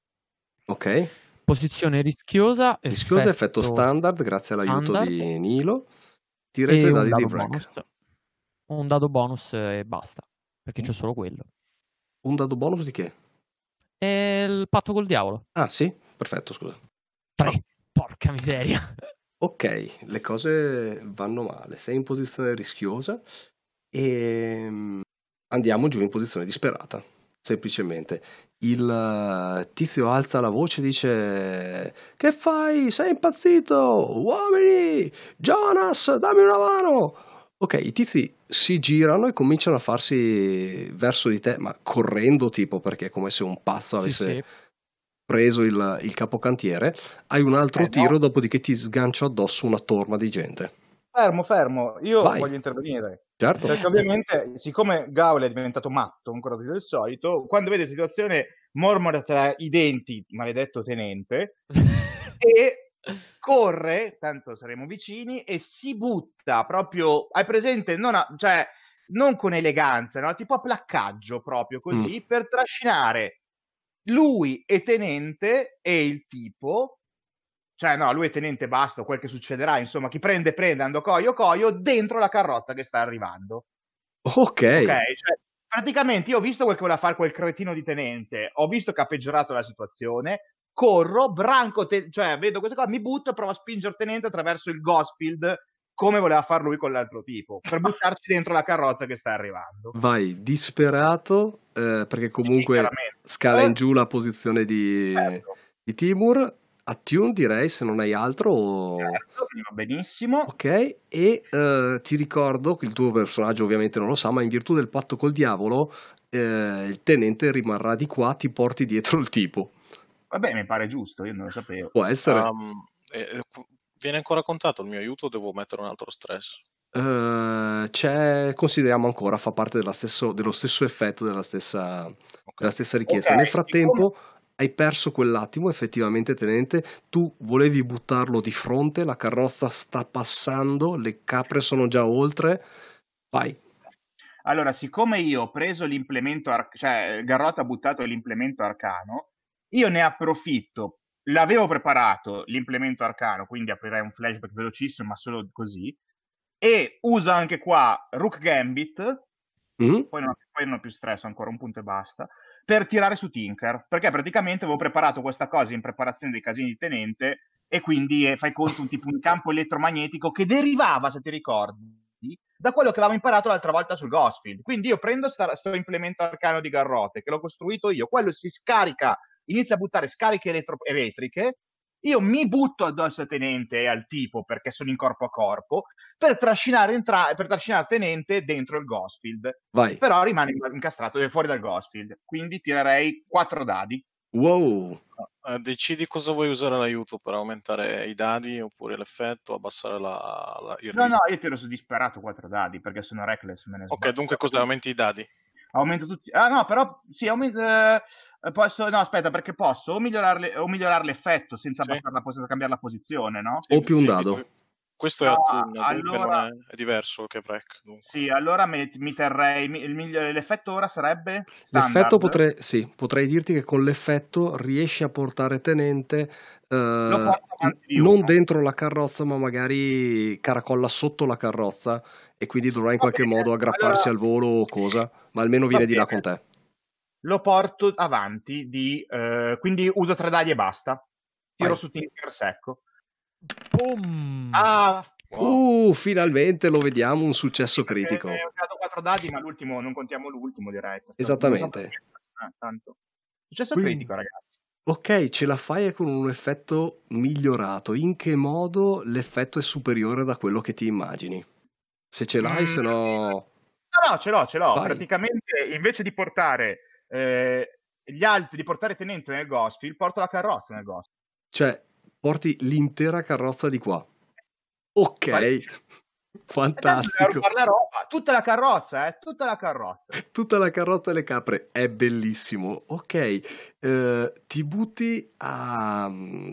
Ok. Posizione rischiosa. Rischiosa, effetto, effetto standard, grazie all'aiuto standard. di Nilo. Tira i tuoi dadi di break. Un dado bonus e basta, perché mm. c'è solo quello. Un dado bonus di che? È il patto col diavolo. Ah sì? Perfetto, scusa. Tre. Porca miseria. Ok, le cose vanno male. Sei in posizione rischiosa e mm, andiamo giù in posizione disperata. Semplicemente il eh, tizio alza la voce e dice: Che fai? Sei impazzito? Uomini! Jonas, dammi una mano! Ok, i tizi si girano e cominciano a farsi verso di te, ma correndo tipo perché è come se un pazzo avesse sì, sì. preso il, il, capocantiere. Hai un altro eh, tiro, no. dopodiché ti sgancio addosso una torma di gente. Fermo, fermo, io Vai. voglio intervenire. Certo. Perché ovviamente, siccome Gaul è diventato matto ancora più del solito, quando vede situazione mormora tra i denti, maledetto tenente, e corre, tanto saremo vicini, e si butta proprio, hai presente, non, a, cioè, non con eleganza, no? tipo a placcaggio proprio così, mm. per trascinare lui e Tenente e il tipo, cioè no, lui e Tenente basta, quel che succederà, insomma, chi prende prende, ando coio coio, dentro la carrozza che sta arrivando. Ok. Ok, cioè, praticamente io ho visto quel che voleva fare quel cretino di Tenente, ho visto che ha peggiorato la situazione, corro, branco, te- cioè vedo questa cosa, mi butto e provo a spingere tenente attraverso il Gosfield come voleva far lui con l'altro tipo, per buttarci dentro la carrozza che sta arrivando. Vai, disperato, eh, perché comunque sì, scala in giù la posizione di, certo. di Timur. Attune direi se non hai altro. Certo, va benissimo. Ok, e eh, ti ricordo che il tuo personaggio ovviamente non lo sa, ma in virtù del patto col diavolo eh, il tenente rimarrà di qua, ti porti dietro il tipo. Vabbè, mi pare giusto, io non lo sapevo. Può essere. Um, eh, viene ancora contato il mio aiuto o devo mettere un altro stress? Uh, c'è, consideriamo ancora, fa parte stesso, dello stesso effetto della stessa, okay. della stessa richiesta. Okay. Nel frattempo hai perso quell'attimo, effettivamente, tenente. Tu volevi buttarlo di fronte, la carrozza sta passando, le capre sono già oltre. Vai. Allora, siccome io ho preso l'implemento, ar- cioè Garrot ha buttato l'implemento arcano, io ne approfitto, l'avevo preparato l'implemento arcano, quindi aprirei un flashback velocissimo, ma solo così, e uso anche qua Rook Gambit, mm. poi, non, poi non ho più stress, ancora un punto e basta, per tirare su Tinker, perché praticamente avevo preparato questa cosa in preparazione dei casini di tenente e quindi eh, fai conto un tipo un campo elettromagnetico che derivava, se ti ricordi, da quello che avevamo imparato l'altra volta sul Ghostfield. Quindi io prendo questo implemento arcano di Garrote, che l'ho costruito io, quello si scarica inizia a buttare scariche elettro- elettriche, io mi butto addosso al tenente e al tipo perché sono in corpo a corpo per trascinare, entra- per trascinare il tenente dentro il Ghostfield. Vai. Però rimane incastrato fuori dal Ghostfield. Quindi tirerei quattro dadi. Wow. Uh, decidi cosa vuoi usare l'aiuto per aumentare i dadi oppure l'effetto, abbassare la, la, il No, no, io tiro su disperato quattro dadi perché sono reckless. Me ne ok, dunque cosa aumenti i dadi? Aumento tutti. Ah, no, però sì, aumento. Eh, posso. No, aspetta, perché posso o migliorare, o migliorare l'effetto senza, sì. la, senza cambiare la posizione, no? Sì, o più un dado. Questo è, ah, Atun, allora, è, è, diverso che Break. Dunque. Sì, allora mi, mi terrei. Mi, il migliore, l'effetto ora sarebbe. Standard. L'effetto potrei. Sì, potrei dirti che con l'effetto riesci a portare tenente. Eh, non dentro la carrozza, ma magari caracolla sotto la carrozza e quindi dovrà in qualche modo aggrapparsi allora, al volo o cosa, ma almeno viene di là con te. Lo porto avanti, di, eh, quindi uso tre dadi e basta. Tiro Vai. su Tinker secco. Boom. Ah, wow. Uh, finalmente lo vediamo un successo critico. Ho tirato quattro dadi, ma l'ultimo non contiamo l'ultimo, direi. Esattamente. Ah, tanto. Successo quindi, critico, ragazzi. Ok, ce la fai con un effetto migliorato. In che modo l'effetto è superiore da quello che ti immagini? Se ce l'hai, se no... No, No, ce l'ho, ce l'ho. Vai. Praticamente, invece di portare eh, gli altri, di portare Tenente nel Ghostfield, porto la carrozza nel Ghostfield. Cioè, porti l'intera carrozza di qua. Ok. Vai. Fantastico. La roba, tutta la carrozza, eh? tutta la carrozza. Tutta la carrozza e le capre, è bellissimo. Ok, eh, ti, butti a,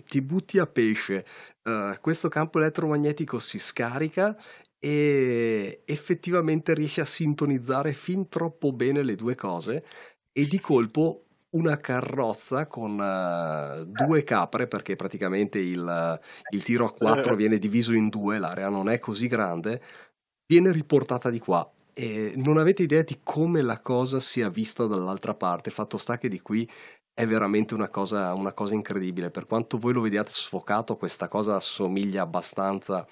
ti butti a pesce. Uh, questo campo elettromagnetico si scarica e effettivamente riesce a sintonizzare fin troppo bene le due cose e di colpo una carrozza con uh, due capre perché praticamente il, il tiro a quattro eh. viene diviso in due, l'area non è così grande, viene riportata di qua. E non avete idea di come la cosa sia vista dall'altra parte, fatto sta che di qui è veramente una cosa, una cosa incredibile, per quanto voi lo vediate sfocato questa cosa assomiglia abbastanza a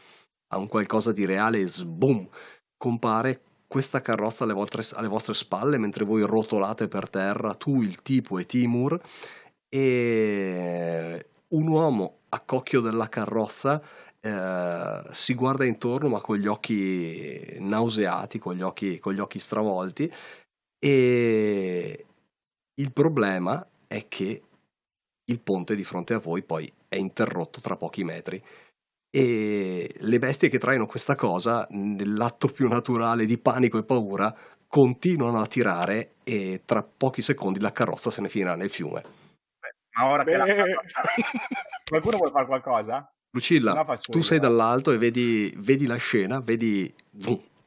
un qualcosa di reale e sboom, compare questa carrozza alle vostre, alle vostre, spalle mentre voi rotolate per terra, tu, il tipo e Timur, e un uomo a cocchio della carrozza eh, si guarda intorno ma con gli occhi nauseati, con gli occhi, con gli occhi stravolti e il problema è che il ponte di fronte a voi poi è interrotto tra pochi metri e le bestie che traino questa cosa, nell'atto più naturale di panico e paura, continuano a tirare e tra pochi secondi la carrozza se ne finirà nel fiume. Ma ora che la... Qualcuno vuole fare qualcosa? Lucilla, tu io, sei eh. dall'alto e vedi, vedi la scena, vedi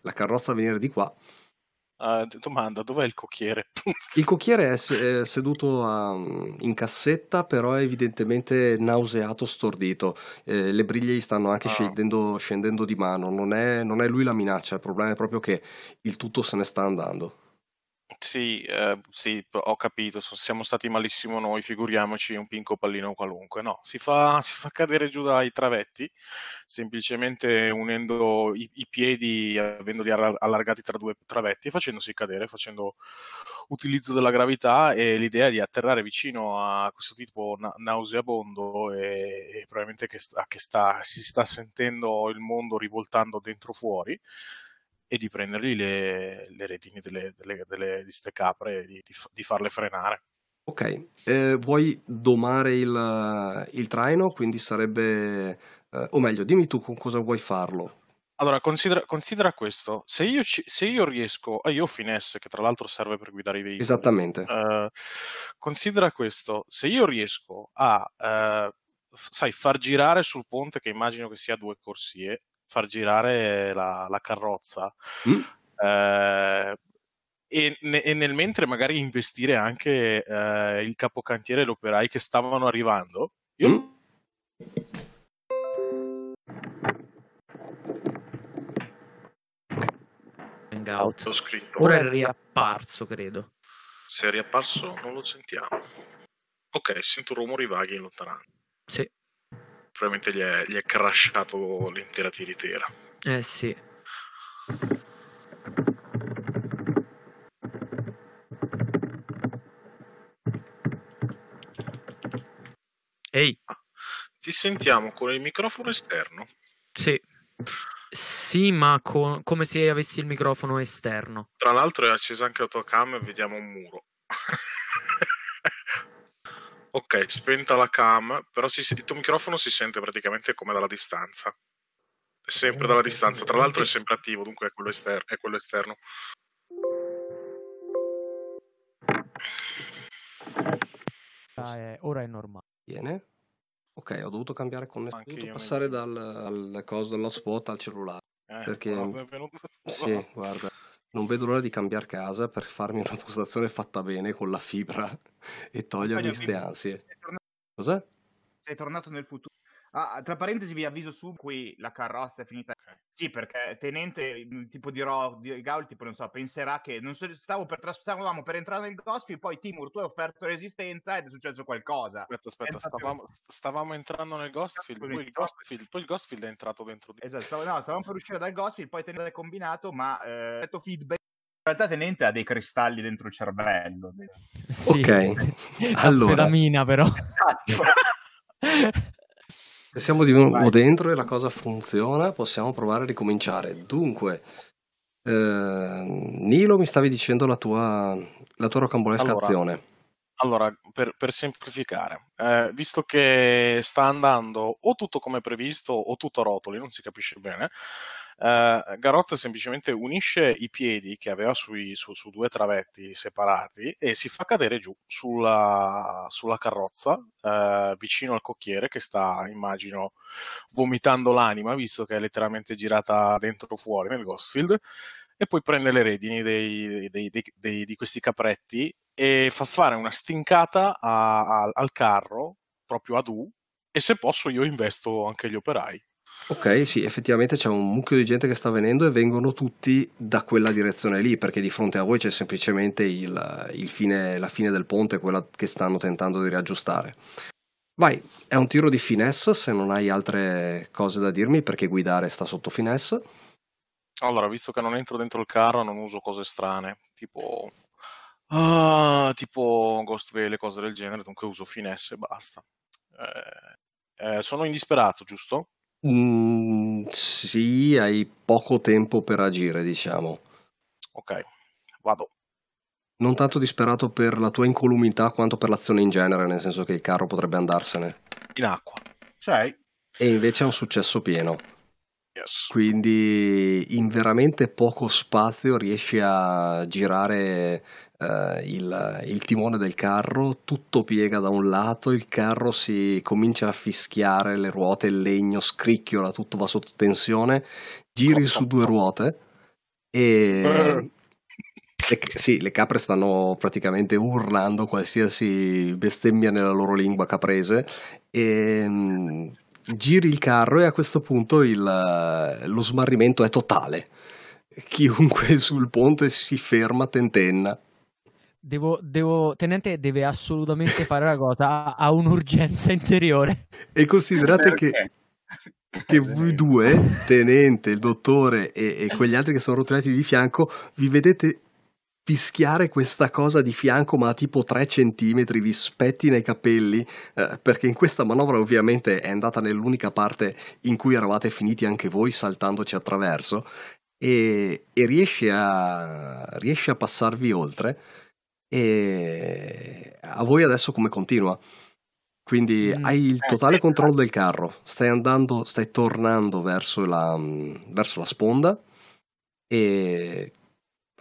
la carrozza venire di qua Uh, domanda, dov'è il cocchiere? il cocchiere è, è seduto a, in cassetta, però è evidentemente nauseato, stordito. Eh, le briglie gli stanno anche ah. scendendo, scendendo, di mano. Non è, non è lui la minaccia, il problema è proprio che il tutto se ne sta andando. Sì, eh, sì, ho capito, siamo stati malissimo noi, figuriamoci un pinco pallino qualunque. No, si fa, si fa cadere giù dai travetti, semplicemente unendo i, i piedi, avendoli allargati tra due travetti e facendosi cadere, facendo utilizzo della gravità e l'idea di atterrare vicino a questo tipo na- nauseabondo e, e probabilmente che, sta, che sta, si sta sentendo il mondo rivoltando dentro fuori e di prendergli le, le redini delle, delle, delle, di ste capre e di, di, di farle frenare. Ok, eh, vuoi domare il, il, traino, quindi sarebbe, eh, o meglio, dimmi tu con cosa vuoi farlo. Allora, considera, considera questo, se io, ci, se io, riesco, eh, io ho finesse che tra l'altro serve per guidare i veicoli. Esattamente. Uh, considera questo, se io riesco a, uh, sai, far girare sul ponte, che immagino che sia due corsie, far girare la, la carrozza. Mm. Eh, e, e, nel mentre magari investire anche eh, il capocantiere e gli operai che stavano arrivando. Io... Mm. Hangout. Ora è riapparso, credo. Se è riapparso non lo sentiamo. Ok, sento rumori vaghi in lontananza. Sì probabilmente gli è, gli è crashato l'intera tiritera. Eh sì. Ehi. Ti sentiamo con il microfono esterno? Sì. Sì, ma co- come se avessi il microfono esterno. Tra l'altro è accesa anche la tua cam e vediamo un muro. Ok, spenta la cam, però si, il tuo microfono si sente praticamente come dalla distanza. È sempre dalla distanza, tra l'altro è sempre attivo, dunque è quello, esterno. È quello esterno. Ah, è, ora è normale. Viene. Ok, ho dovuto cambiare connessione. Ho dovuto passare dal, al coso dell'hotspot al cellulare. Eh, perché... Sì, guarda non vedo l'ora di cambiare casa per farmi una postazione fatta bene con la fibra e togliermi queste ansie. Cos'è? Sei tornato nel futuro. Ah, tra parentesi vi avviso su qui la carrozza è finita. Sì, perché tenente, mm, tipo dirò, di Gaul, tipo non so, penserà che non so, stavo per, stavamo per entrare nel Ghostfield, poi Timur tu hai offerto resistenza ed è successo qualcosa. Aspetta, aspetta, stavamo, stavamo, entrando nel Ghostfield poi, il Ghostfield, poi il Ghostfield è entrato dentro di Esatto, stavo, no, stavamo per uscire dal Ghostfield, poi tenente è combinato, ma eh, detto feedback in realtà Tenente ha dei cristalli dentro il cervello. Sì, ok, allora. Fedamina però. Esatto. Se siamo di nuovo dentro e la cosa funziona, possiamo provare a ricominciare. Dunque, Nilo, mi stavi dicendo la tua, la tua rocambolesca allora, azione. Allora, per, per semplificare, eh, visto che sta andando o tutto come previsto o tutto a rotoli, non si capisce bene, eh, Garot semplicemente unisce i piedi che aveva sui, su, su, due travetti separati e si fa cadere giù sulla, sulla carrozza eh, vicino al cocchiere che sta, immagino, vomitando l'anima, visto che è letteralmente girata dentro o fuori nel Ghostfield e poi prende le redini dei, dei, dei, di questi capretti e fa fare una stincata a, a, al carro proprio ad U e se posso io investo anche gli operai. Ok, sì, effettivamente c'è un mucchio di gente che sta venendo e vengono tutti da quella direzione lì, perché di fronte a voi c'è semplicemente il, il fine, la fine del ponte, quella che stanno tentando di riaggiustare. Vai, è un tiro di finesse se non hai altre cose da dirmi, perché guidare sta sotto finesse. Allora, visto che non entro dentro il carro, non uso cose strane, tipo, uh, tipo Ghost Veil cose del genere, dunque uso finesse e basta. Eh, eh, sono indisperato, giusto? Mm, sì, hai poco tempo per agire, diciamo. Ok, vado. Non tanto disperato per la tua incolumità quanto per l'azione in genere, nel senso che il carro potrebbe andarsene. In acqua. Sei. E invece è un successo pieno. Yes. Quindi in veramente poco spazio riesci a girare uh, il, il, timone del carro, tutto piega da un lato, il carro si comincia a fischiare, le ruote, il legno scricchiola, tutto va sotto tensione, giri oh, su due ruote e... Le, sì, le capre stanno praticamente urlando qualsiasi bestemmia nella loro lingua caprese e mm, giri il carro e a questo punto il, lo smarrimento è totale. Chiunque sul ponte si ferma, tentenna. Devo, devo, tenente deve assolutamente fare una cosa, ha un'urgenza interiore. E considerate che, che voi due, tenente, il dottore e, e quegli altri che sono rotolati di fianco, vi vedete fischiare questa cosa di fianco ma a tipo 3 centimetri vi spetti nei capelli eh, perché in questa manovra ovviamente è andata nell'unica parte in cui eravate finiti anche voi saltandoci attraverso e, e riesce, a, riesce a passarvi oltre e a voi adesso come continua? Quindi mm, hai il totale controllo del carro, stai andando, stai tornando verso la, verso la sponda e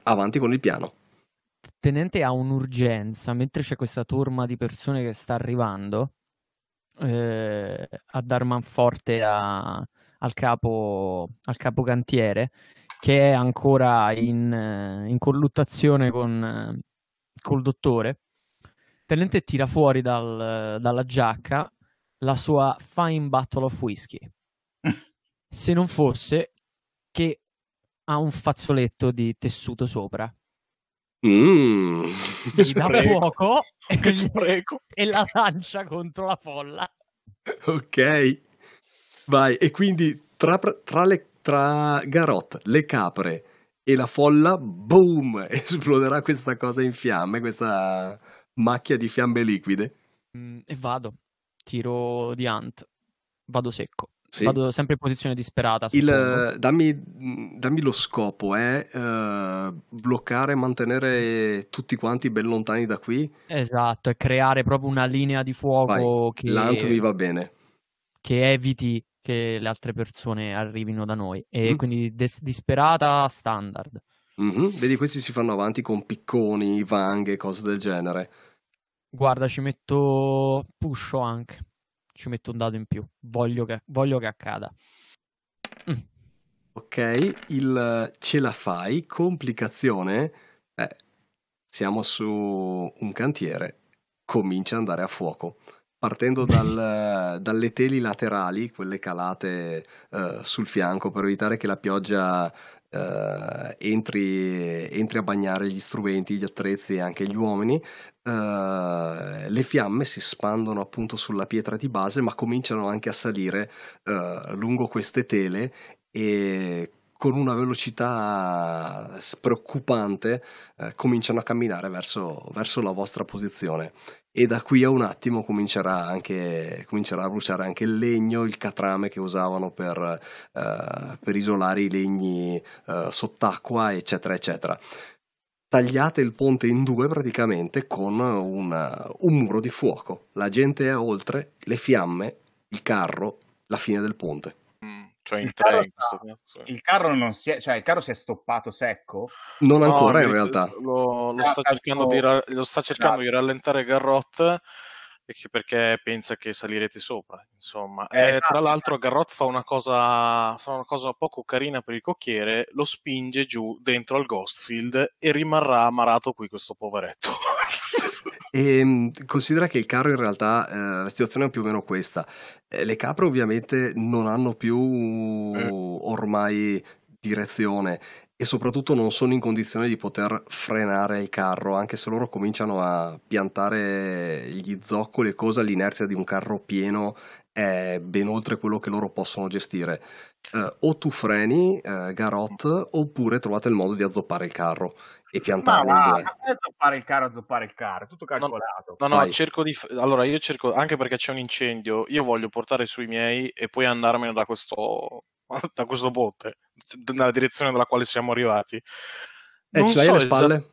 avanti con il piano. Tenente ha un'urgenza, mentre c'è questa turma di persone che sta arrivando, eh, a dar manforte a, al, capo, al capo cantiere, che è ancora in, in colluttazione con, col dottore. Tenente tira fuori dal, dalla giacca la sua Fine Battle of Whiskey. Se non fosse che ha un fazzoletto di tessuto sopra. Mm. Gli dà fuoco e, e la lancia contro la folla. Ok, vai. E quindi tra, tra, le, tra Garot, le capre e la folla, boom, esploderà questa cosa in fiamme, questa macchia di fiamme liquide. Mm, e vado, tiro di Ant, vado secco. Sì. Vado sempre in posizione disperata. Il, dammi, dammi, lo scopo, è uh, bloccare e mantenere tutti quanti ben lontani da qui. Esatto, e creare proprio una linea di fuoco Vai. che... L'ant mi va bene. Che eviti che le altre persone arrivino da noi. E mm. quindi des- disperata standard. Mm-hmm. Vedi, questi si fanno avanti con picconi, vanghe, cose del genere. Guarda, ci metto pusho anche ci metto un dato in più. Voglio che, voglio che accada. Mm. Ok, il ce la fai, complicazione. Eh, siamo su un cantiere, comincia ad andare a fuoco. Partendo dal, dalle teli laterali, quelle calate uh, sul fianco per evitare che la pioggia uh, entri, entri, a bagnare gli strumenti, gli attrezzi e anche gli uomini, uh, le fiamme si spandono appunto sulla pietra di base, ma cominciano anche a salire uh, lungo queste tele e con una velocità preoccupante eh, cominciano a camminare verso, verso, la vostra posizione e da qui a un attimo comincerà, anche, comincerà a bruciare anche il legno, il catrame che usavano per, eh, per isolare i legni eh, sott'acqua, eccetera, eccetera tagliate il ponte in due praticamente con una, un muro di fuoco. La gente è oltre, le fiamme, il carro, la fine del ponte. Cioè il, carro sta, il, carro non si è, cioè il carro si è stoppato secco? Non no, ancora in realtà. Lo, lo, sta, cercando di, lo sta cercando di rallentare Garrot perché pensa che salirete sopra, insomma. Eh, eh, tra l'altro Garrot fa una, cosa, fa una cosa poco carina per il cocchiere, lo spinge giù dentro al Ghostfield e rimarrà amarato qui questo poveretto. e, ehm, considera che il carro in realtà, eh, la situazione è più o meno questa. Eh, le capre ovviamente non hanno più eh. ormai direzione e soprattutto non sono in condizione di poter frenare il carro, anche se loro cominciano a piantare gli zoccoli e cose, l'inerzia di un carro pieno è ben oltre quello che loro possono gestire. Uh, o tu freni, uh, Garot, oppure trovate il modo di azzoppare il carro e piantarlo ma, in due. Ma azzoppare il carro, azzoppare il carro, tutto calcolato. No, no, no cerco di... Allora, io cerco, anche perché c'è un incendio, io voglio portare sui miei e poi andarmene da questo da questo ponte, nella direzione dalla quale siamo arrivati. Eh, non ce l'hai so alle spalle?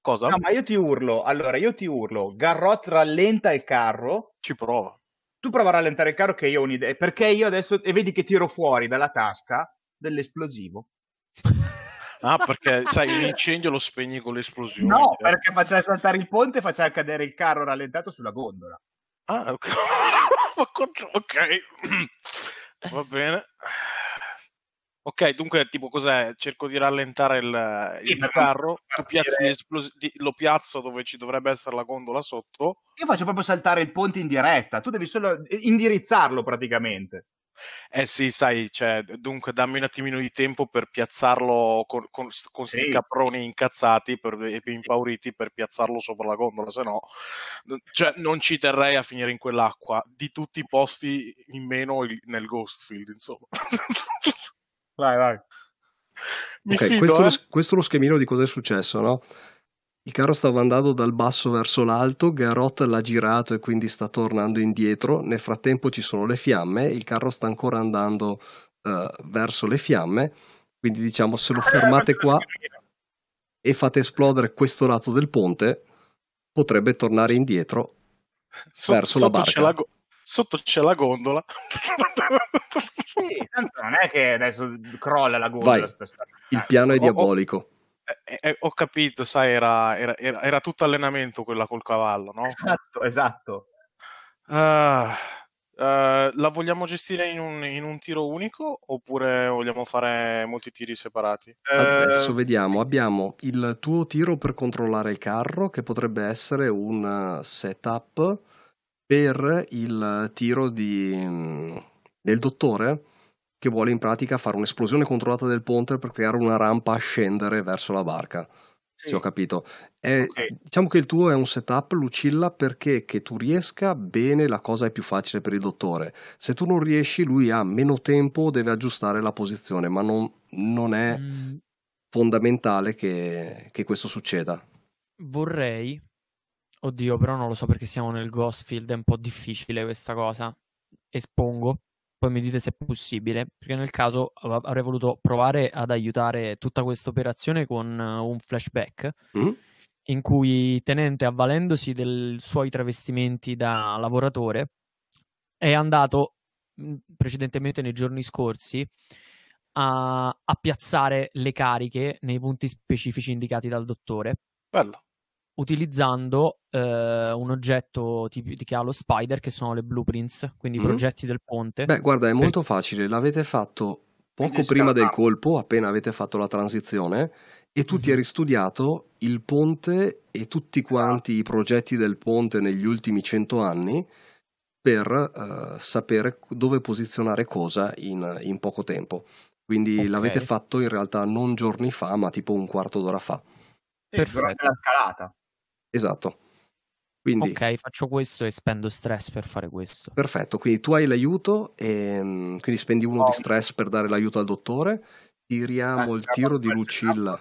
Cosa? No, ma io ti urlo. Allora, io ti urlo. Garrot rallenta il carro. Ci prova. Tu prova a rallentare il carro che io ho un'idea. Perché io adesso... E vedi che tiro fuori dalla tasca dell'esplosivo. Ah, perché sai, l'incendio lo spegni con l'esplosione. No, cioè. perché facciamo saltare il ponte e facciamo cadere il carro rallentato sulla gondola. Ah, ok. ok. Va bene. Ok, dunque, tipo, cos'è? Cerco di rallentare il, sì, il carro, esplos- lo piazzo dove ci dovrebbe essere la gondola sotto. Io faccio proprio saltare il ponte in diretta, tu devi solo indirizzarlo praticamente. Eh sì, sai, cioè, dunque dammi un attimino di tempo per piazzarlo con, con, con sì. sti caproni incazzati per, e impauriti per piazzarlo sopra la gondola, se no cioè, non ci terrei a finire in quell'acqua. Di tutti i posti in meno il, nel Ghostfield, insomma. vai, vai. Okay, fido, questo, eh? questo, è lo schemino di cosa è successo, no? Il carro stava andando dal basso verso l'alto, Garot l'ha girato e quindi sta tornando indietro. Nel frattempo ci sono le fiamme, il carro sta ancora andando uh, verso le fiamme. Quindi diciamo se lo fermate qua e fate esplodere questo lato del ponte, potrebbe tornare indietro sotto, verso la barca. C'è la go- sotto c'è la gondola. sì, tanto non è che adesso crolla la. Vai. Il piano è diabolico. Eh, eh, ho capito, sai, era, era, era, era, tutto allenamento quella col cavallo, no? Esatto, esatto. Uh, uh, la vogliamo gestire in un, in un, tiro unico oppure vogliamo fare molti tiri separati? Adesso uh, vediamo, abbiamo il tuo tiro per controllare il carro che potrebbe essere un setup per il tiro di, mm, del dottore che vuole in pratica fare un'esplosione controllata del ponte per creare una rampa a scendere verso la barca. Sì. Ho capito. È, okay. Diciamo che il tuo è un setup, Lucilla, perché che tu riesca bene la cosa è più facile per il dottore. Se tu non riesci, lui ha meno tempo, deve aggiustare la posizione, ma non, non è mm. fondamentale che, che questo succeda. Vorrei, oddio, però non lo so perché siamo nel Ghost Field, è un po' difficile questa cosa. Espongo poi mi dite se è possibile, perché nel caso avrei voluto provare ad aiutare tutta questa operazione con uh, un flashback mm. in cui Tenente, avvalendosi dei suoi travestimenti da lavoratore, è andato precedentemente nei giorni scorsi a, a piazzare le cariche nei punti specifici indicati dal dottore. Bello utilizzando eh, un oggetto tipico che ha lo spider, che sono le blueprints, quindi i mm progetti del ponte. Beh, guarda, è molto facile. L'avete fatto poco prima del colpo, appena avete fatto la transizione, e tu mm-hmm. ti eri studiato il ponte e tutti quanti i progetti del ponte negli ultimi cento anni per uh, sapere dove posizionare cosa in, in poco tempo. Quindi okay. l'avete fatto in realtà non giorni fa, ma tipo un quarto d'ora fa. Sì, Perfetto. la scalata. Esatto. Quindi, ok, faccio questo e spendo stress per fare questo. Perfetto, quindi tu hai l'aiuto, e, mm, quindi spendi uno oh. di stress per dare l'aiuto al dottore Tiriamo il tiro di Lucilla.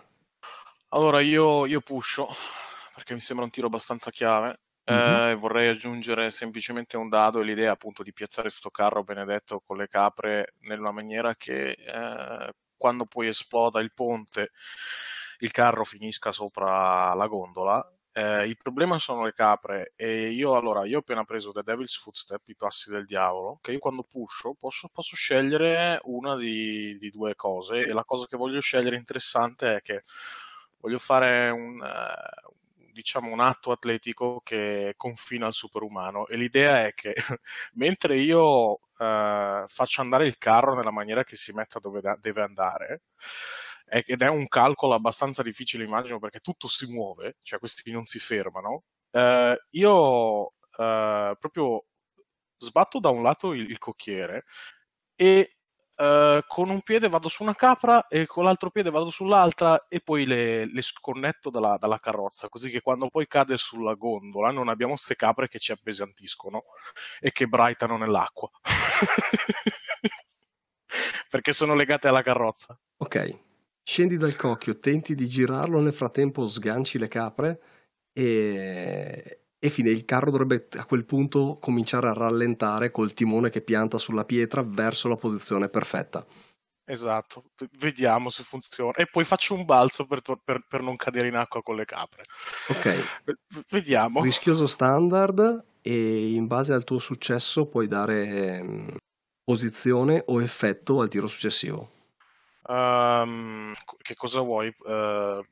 Allora io, io pusho perché mi sembra un tiro abbastanza chiave. Mm-hmm. Eh, vorrei aggiungere semplicemente un dado e l'idea appunto di piazzare sto carro benedetto con le capre nella maniera che eh, quando poi esploda il ponte il carro finisca sopra la gondola. Eh, il problema sono le capre e io allora io ho appena preso The Devil's Footstep, i passi del diavolo, che io quando pusho posso, posso scegliere una di, di, due cose e la cosa che voglio scegliere interessante è che voglio fare un, uh, diciamo un atto atletico che confina al superumano e l'idea è che mentre io uh, faccio andare il carro nella maniera che si metta dove da- deve andare ed è un calcolo abbastanza difficile immagino perché tutto si muove, cioè questi non si fermano, uh, io proprio sbatto da un lato il, il cocchiere e Uh, con un piede vado su una capra e con l'altro piede vado sull'altra e poi le, le sconnetto dalla, dalla, carrozza, così che quando poi cade sulla gondola non abbiamo queste capre che ci appesantiscono e che braitano nell'acqua. Perché sono legate alla carrozza. Ok, scendi dal cocchio, tenti di girarlo, nel frattempo sganci le capre e, e fine, il carro dovrebbe a quel punto cominciare a rallentare col timone che pianta sulla pietra verso la posizione perfetta. Esatto, vediamo se funziona. E poi faccio un balzo per, per, per non cadere in acqua con le capre. Ok. vediamo. Rischioso standard e in base al tuo successo puoi dare um, posizione o effetto al tiro successivo. Um, che cosa vuoi? Uh,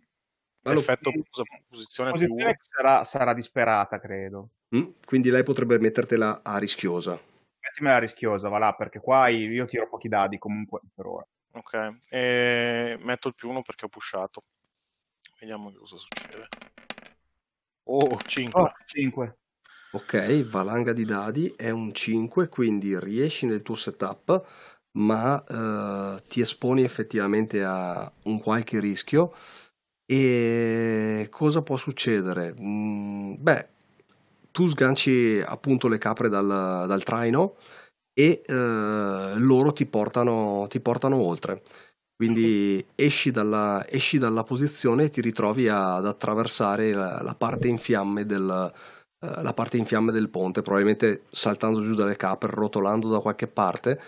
L'effetto posizione, posizione più... sarà, sarà, disperata, credo. Mm, quindi lei potrebbe mettertela a rischiosa. Mettimela a rischiosa, va là, perché qua io tiro pochi dadi comunque per ora. Ok, e metto il più uno perché ho pushato. Vediamo che cosa succede. Oh, 5. Oh, 5. Ok, valanga di dadi è un 5, quindi riesci nel tuo setup, ma eh, ti esponi effettivamente a un qualche rischio e cosa può succedere? Mm, beh, tu sganci appunto le capre dal, dal traino e eh, loro ti portano, ti portano oltre. Quindi esci dalla, esci dalla posizione e ti ritrovi ad attraversare la, la parte del, eh, la parte in fiamme del ponte, probabilmente saltando giù dalle capre, rotolando da qualche parte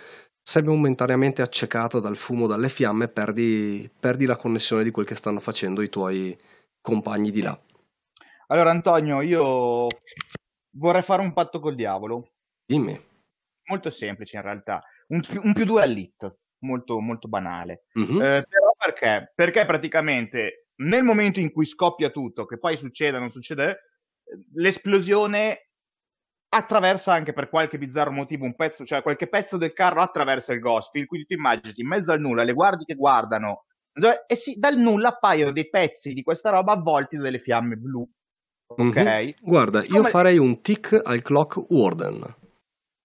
sei momentaneamente accecato dal fumo, dalle fiamme, perdi, perdi la connessione di quel che stanno facendo i tuoi compagni di là. Allora Antonio, io vorrei fare un patto col diavolo. Dimmi. Molto semplice in realtà, un, un più due all'it, molto, molto banale. Mm-hmm. Eh, però perché? Perché praticamente nel momento in cui scoppia tutto, che poi succede o non succede, l'esplosione attraversa anche per qualche bizzarro motivo un pezzo, cioè qualche pezzo del carro attraversa il Ghostfield, quindi tu immagini in mezzo al nulla, le guardi che guardano, e sì, dal nulla appaiono dei pezzi di questa roba avvolti dalle fiamme blu. Ok? Mm-hmm. Guarda, io Come... farei un tick al clock warden.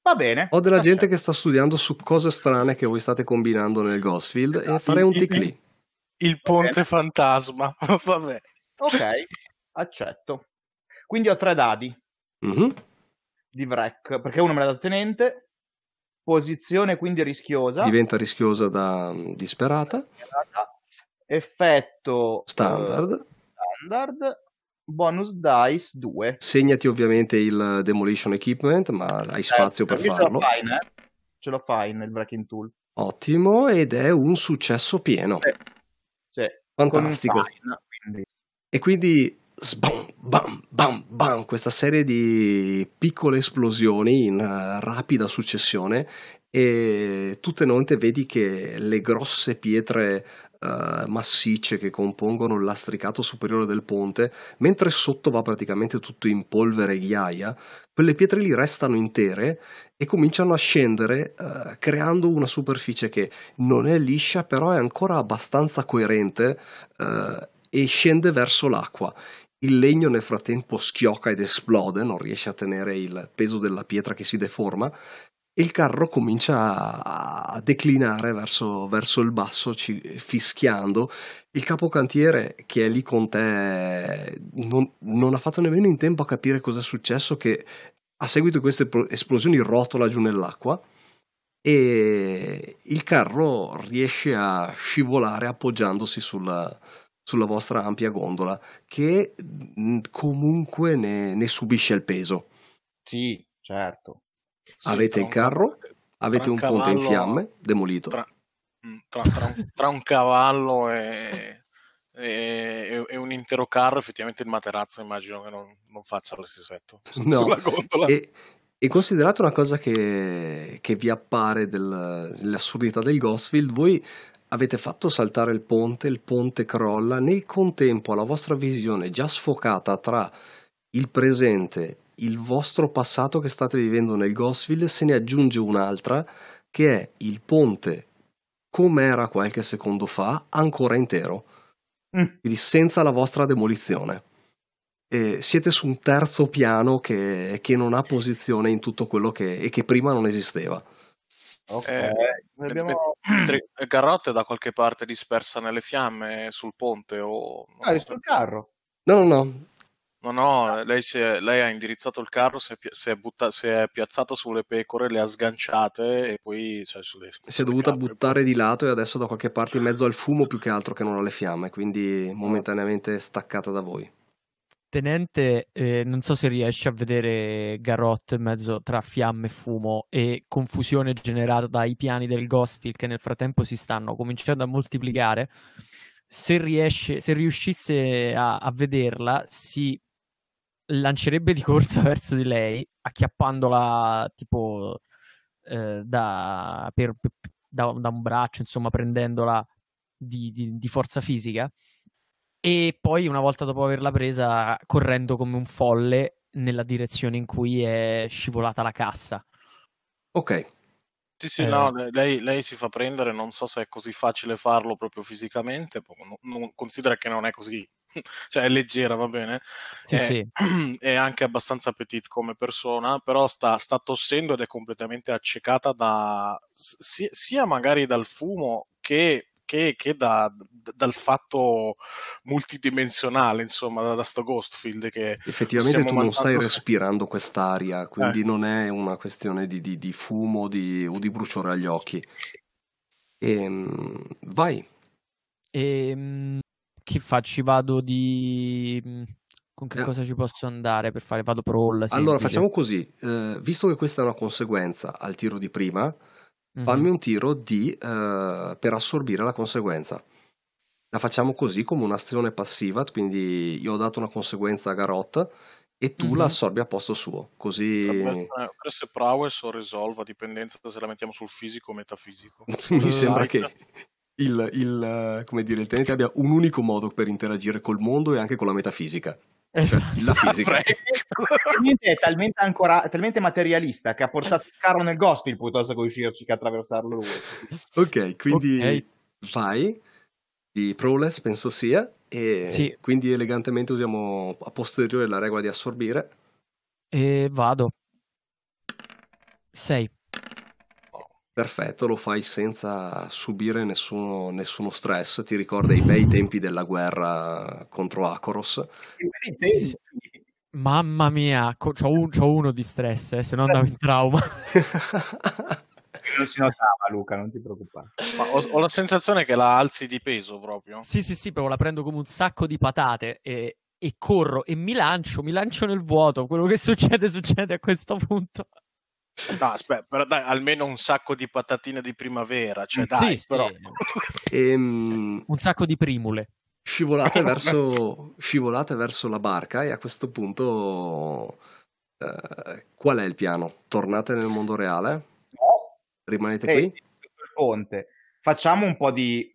Va bene. Ho della gente che sta studiando su cose strane che voi state combinando nel Ghostfield esatto. e farei un tick lì. Il ponte fantasma. Vabbè. Ok, accetto. Quindi ho tre dadi. Mm-hmm di Vrek, perché uno me l'ha dato tenente, posizione quindi rischiosa. Diventa rischiosa da disperata. Effetto standard. Uh, standard. Bonus dice 2. Segnati ovviamente il demolition equipment, ma hai spazio certo, per farlo. Ce lo fai, eh? Ce lo fai nel breaking tool. Ottimo, ed è un successo pieno. Sì. sì. Fantastico. Fine, quindi. E quindi sbam, bam, bam, bam, questa serie di piccole esplosioni in uh, rapida successione e tutte notte vedi che le grosse pietre uh, massicce che compongono il lastricato superiore del ponte, mentre sotto va praticamente tutto in polvere e ghiaia, quelle pietre lì restano intere e cominciano a scendere uh, creando una superficie che non è liscia però è ancora abbastanza coerente e scende verso l'acqua il legno nel frattempo schiocca ed esplode, non riesce a tenere il peso della pietra che si deforma e il carro comincia a, declinare verso, verso il basso, ci, fischiando. Il capocantiere che è lì con te non, non ha fatto nemmeno in tempo a capire cosa è successo, che a seguito di queste esplosioni rotola giù nell'acqua e il carro riesce a scivolare appoggiandosi sulla, sulla vostra ampia gondola che comunque ne, ne subisce il peso. Sì, certo. Sì, avete il carro, avete un, un ponte in fiamme demolito. Tra, mm, tra, tra, un, tra un, cavallo e, e, e, un intero carro, effettivamente il materazzo immagino che non, non faccia lo stesso effetto no. sulla gondola. E, e considerate una cosa che, che vi appare del, dell'assurdità del Ghostfield, voi avete fatto saltare il ponte, il ponte crolla, nel contempo alla vostra visione già sfocata tra il presente, il vostro passato che state vivendo nel Ghostfield, se ne aggiunge un'altra che è il ponte come era qualche secondo fa, ancora intero, mm. quindi senza la vostra demolizione eh, siete su un terzo piano che, che, non ha posizione in tutto quello che, e che prima non esisteva. Ok, eh, abbiamo... Garrotte da qualche parte dispersa nelle fiamme sul ponte o... Ah, è sul carro? No, no, no. No, no, lei, è, lei, ha indirizzato il carro, si è, si, è butta, si è, piazzata sulle pecore, le ha sganciate e poi... Cioè, sulle, si è dovuta capre. buttare di lato e adesso da qualche parte in mezzo al fumo più che altro che non alle fiamme, quindi momentaneamente staccata da voi tenente, eh, non so se riesce a vedere Garrot in mezzo tra fiamme e fumo e confusione generata dai piani del Ghostfield che nel frattempo si stanno cominciando a moltiplicare. Se, riesce, se riuscisse a, a vederla, si lancerebbe di corsa verso di lei, acchiappandola tipo eh, da, per, da, da, un braccio, insomma, prendendola di, di, di forza fisica e poi una volta dopo averla presa correndo come un folle nella direzione in cui è scivolata la cassa. Ok. Sì, sì, eh... no, lei, lei, si fa prendere, non so se è così facile farlo proprio fisicamente, non, non, considera che non è così, cioè è leggera, va bene, sì, è, sì. è anche abbastanza petit come persona, però sta, sta tossendo ed è completamente accecata da, sia, sia magari dal fumo che che, che da, dal fatto multidimensionale, insomma, da, da sto Ghostfield che effettivamente tu non stai respirando quest'aria, quindi eh. non è una questione di, di, di fumo di, o di bruciore agli occhi. E, ehm, vai. E, ehm, che faccio? Vado di con che eh. cosa ci posso andare per fare? Vado pro all. Allora facciamo così, eh, visto che questa è una conseguenza al tiro di prima, Mm-hmm. Fammi un tiro di, uh, per assorbire la conseguenza. La facciamo così come un'azione passiva, quindi io ho dato una conseguenza a Garot e tu mm-hmm. la assorbi a posto suo. Così. Questo è prowess o resolve, a dipendenza se la mettiamo sul fisico o metafisico. Mi sembra che il, il, come dire, il tenente abbia un unico modo per interagire col mondo e anche con la metafisica. Cioè, esatto. la fisica. è talmente, ancora, talmente materialista che ha portato il carro nel Gospel piuttosto che uscirci che attraversarlo lui. Ok, quindi okay. vai di Prowless penso sia e sì. quindi elegantemente usiamo a posteriore la regola di assorbire. E vado. 6. Perfetto, lo fai senza subire nessuno, nessuno stress, ti ricorda i bei tempi della guerra contro Akoros. Mamma mia, co- c'ho, un, c'ho uno di stress, eh, se no andavo in trauma. non si notava Luca, non ti preoccupare. Ma ho, ho, la sensazione che la alzi di peso proprio. Sì, sì, sì, proprio la prendo come un sacco di patate e, e corro e mi lancio, mi lancio nel vuoto. Quello che succede, succede a questo punto. No, aspetta, però dai, almeno un sacco di patatine di primavera, cioè dai, sì, però... Sì. Ehm... Un sacco di primule. Scivolate verso, scivolate verso la barca e a questo punto eh, qual è il piano? Tornate nel mondo reale? No. Rimanete Ehi, qui? Ponte. Facciamo un po' di,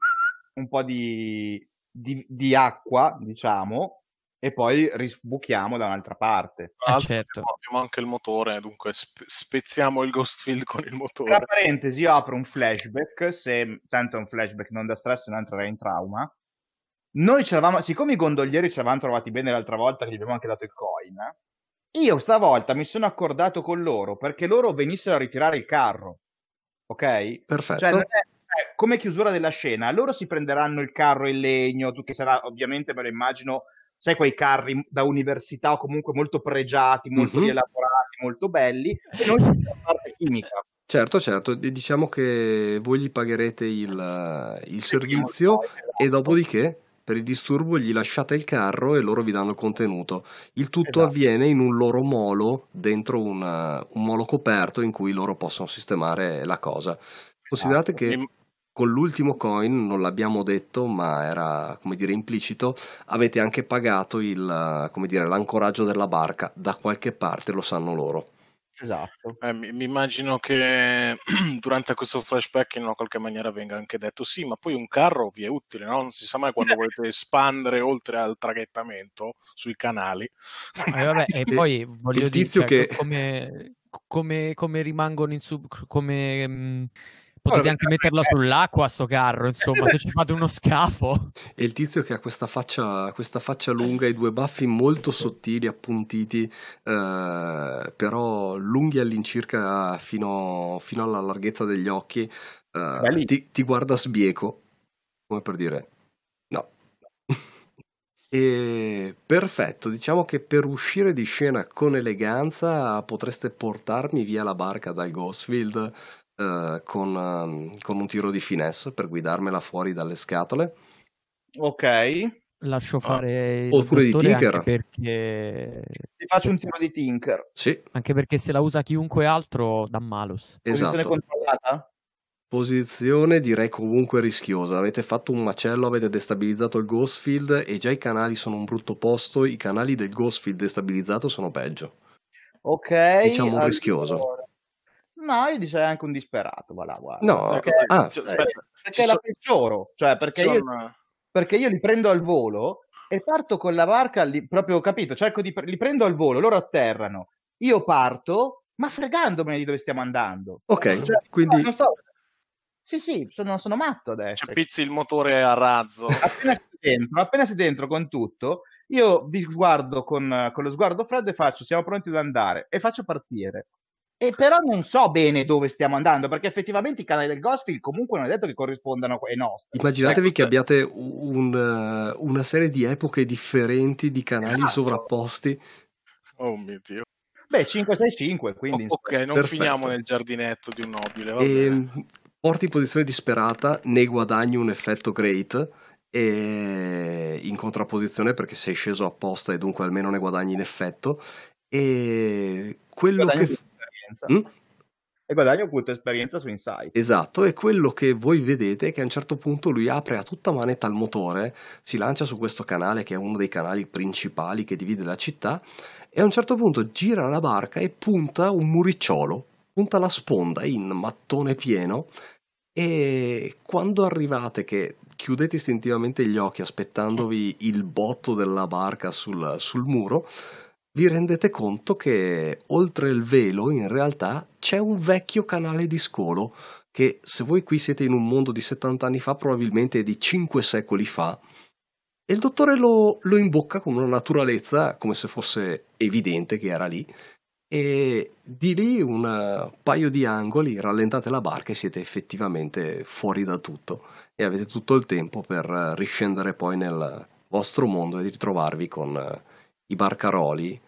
un po' di, di, di acqua, diciamo, e poi risbuchiamo da un'altra parte. Ah, certo. Abbiamo anche il motore, dunque spe- spezziamo il ghost field con il motore. Tra parentesi, io apro un flashback, se tanto è un flashback non da stress, non entrerei in trauma. Noi c'eravamo, siccome i gondolieri ci avevamo trovati bene l'altra volta che gli abbiamo anche dato il coin, io stavolta mi sono accordato con loro perché loro venissero a ritirare il carro. Ok? Perfetto. Cioè, come chiusura della scena, loro si prenderanno il carro in legno, che sarà ovviamente, me lo immagino, sai, quei carri da università o comunque molto pregiati, molto mm-hmm. rielaborati, molto belli, e noi siamo parte chimica. Certo, certo, diciamo che voi gli pagherete il, il servizio e dopodiché per il disturbo gli lasciate il carro e loro vi danno il contenuto. Il tutto esatto. avviene in un loro molo, dentro una, un molo coperto in cui loro possono sistemare la cosa. Considerate esatto. che con l'ultimo coin, non l'abbiamo detto, ma era come dire implicito, avete anche pagato il, come dire, l'ancoraggio della barca. Da qualche parte lo sanno loro. Esatto. Eh, mi, mi, immagino che durante questo flashback in una qualche maniera venga anche detto sì, ma poi un carro vi è utile, no? Non si sa mai quando volete espandere oltre al traghettamento sui canali. Eh, vabbè, e poi voglio dire, cioè, che... come, come, come, rimangono in sub... come... Mh mm, Potete anche metterlo sull'acqua sto carro, insomma, se ci fate uno scafo. E il tizio che ha questa faccia, questa faccia lunga e due baffi molto sottili, appuntiti, eh, però lunghi all'incirca fino, fino, alla larghezza degli occhi, eh, ti, ti guarda sbieco, come per dire, no. E perfetto, diciamo che per uscire di scena con eleganza potreste portarmi via la barca dal Ghostfield eh, con, um, con, un tiro di finesse per guidarmela fuori dalle scatole. Ok. Lascio ah, fare ah, oppure di Tinker perché ti faccio un tiro di Tinker. Sì. Anche perché se la usa chiunque altro dà malus. Esatto. Posizione controllata? Posizione direi comunque rischiosa. Avete fatto un macello, avete destabilizzato il Ghostfield e già i canali sono un brutto posto. I canali del Ghostfield destabilizzato sono peggio. Ok. Diciamo allora... rischioso. No, io direi anche un disperato, voilà, guarda. No, perché, ah, cioè, aspetta, perché la so... peggioro, cioè perché, sono... io, perché io li prendo al volo e parto con la barca, li, proprio capito, cerco di li prendo al volo, loro atterrano, io parto, ma fregandomene di dove stiamo andando. Ok, cioè, quindi... No, sto... Sì, sì, sono, sono matto adesso. Cioè, pizzi il motore a razzo. appena sei dentro, appena sei dentro con tutto, io vi guardo con, con lo sguardo freddo e faccio, siamo pronti ad andare, e faccio partire. E però non so bene dove stiamo andando, perché effettivamente i canali del Gospel comunque non è detto che corrispondano ai nostri. Immaginatevi che abbiate un, uh, una serie di epoche differenti di canali esatto. sovrapposti. Oh mio Dio. Beh, 565, quindi... Oh, ok, non Perfetto. finiamo nel giardinetto di un nobile. E, ehm, porti in posizione disperata, ne guadagni un effetto great e in contrapposizione perché sei sceso apposta e dunque almeno ne guadagni in effetto e quello guadagni che esperienza. Mm? E guadagna un punto esperienza su Insight. Esatto, e quello che voi vedete è che a un certo punto lui apre a tutta manetta il motore, si lancia su questo canale che è uno dei canali principali che divide la città, e a un certo punto gira la barca e punta un muricciolo, punta la sponda in mattone pieno, e quando arrivate che chiudete istintivamente gli occhi aspettandovi il botto della barca sul, sul muro, vi rendete conto che oltre il velo in realtà c'è un vecchio canale di scolo che se voi qui siete in un mondo di 70 anni fa probabilmente è di 5 secoli fa e il dottore lo, lo imbocca con una naturalezza come se fosse evidente che era lì e di lì un paio di angoli rallentate la barca e siete effettivamente fuori da tutto e avete tutto il tempo per riscendere poi nel vostro mondo e ritrovarvi con i barcaroli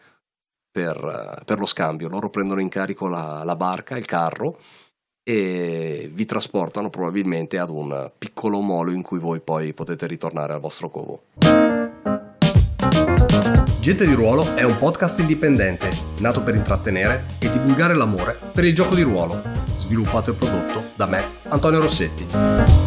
per, per, lo scambio. Loro prendono in carico la, la, barca, il carro e vi trasportano probabilmente ad un piccolo molo in cui voi poi potete ritornare al vostro covo. Gente di Ruolo è un podcast indipendente, nato per intrattenere e divulgare l'amore per il gioco di ruolo, sviluppato e prodotto da me, Antonio Rossetti.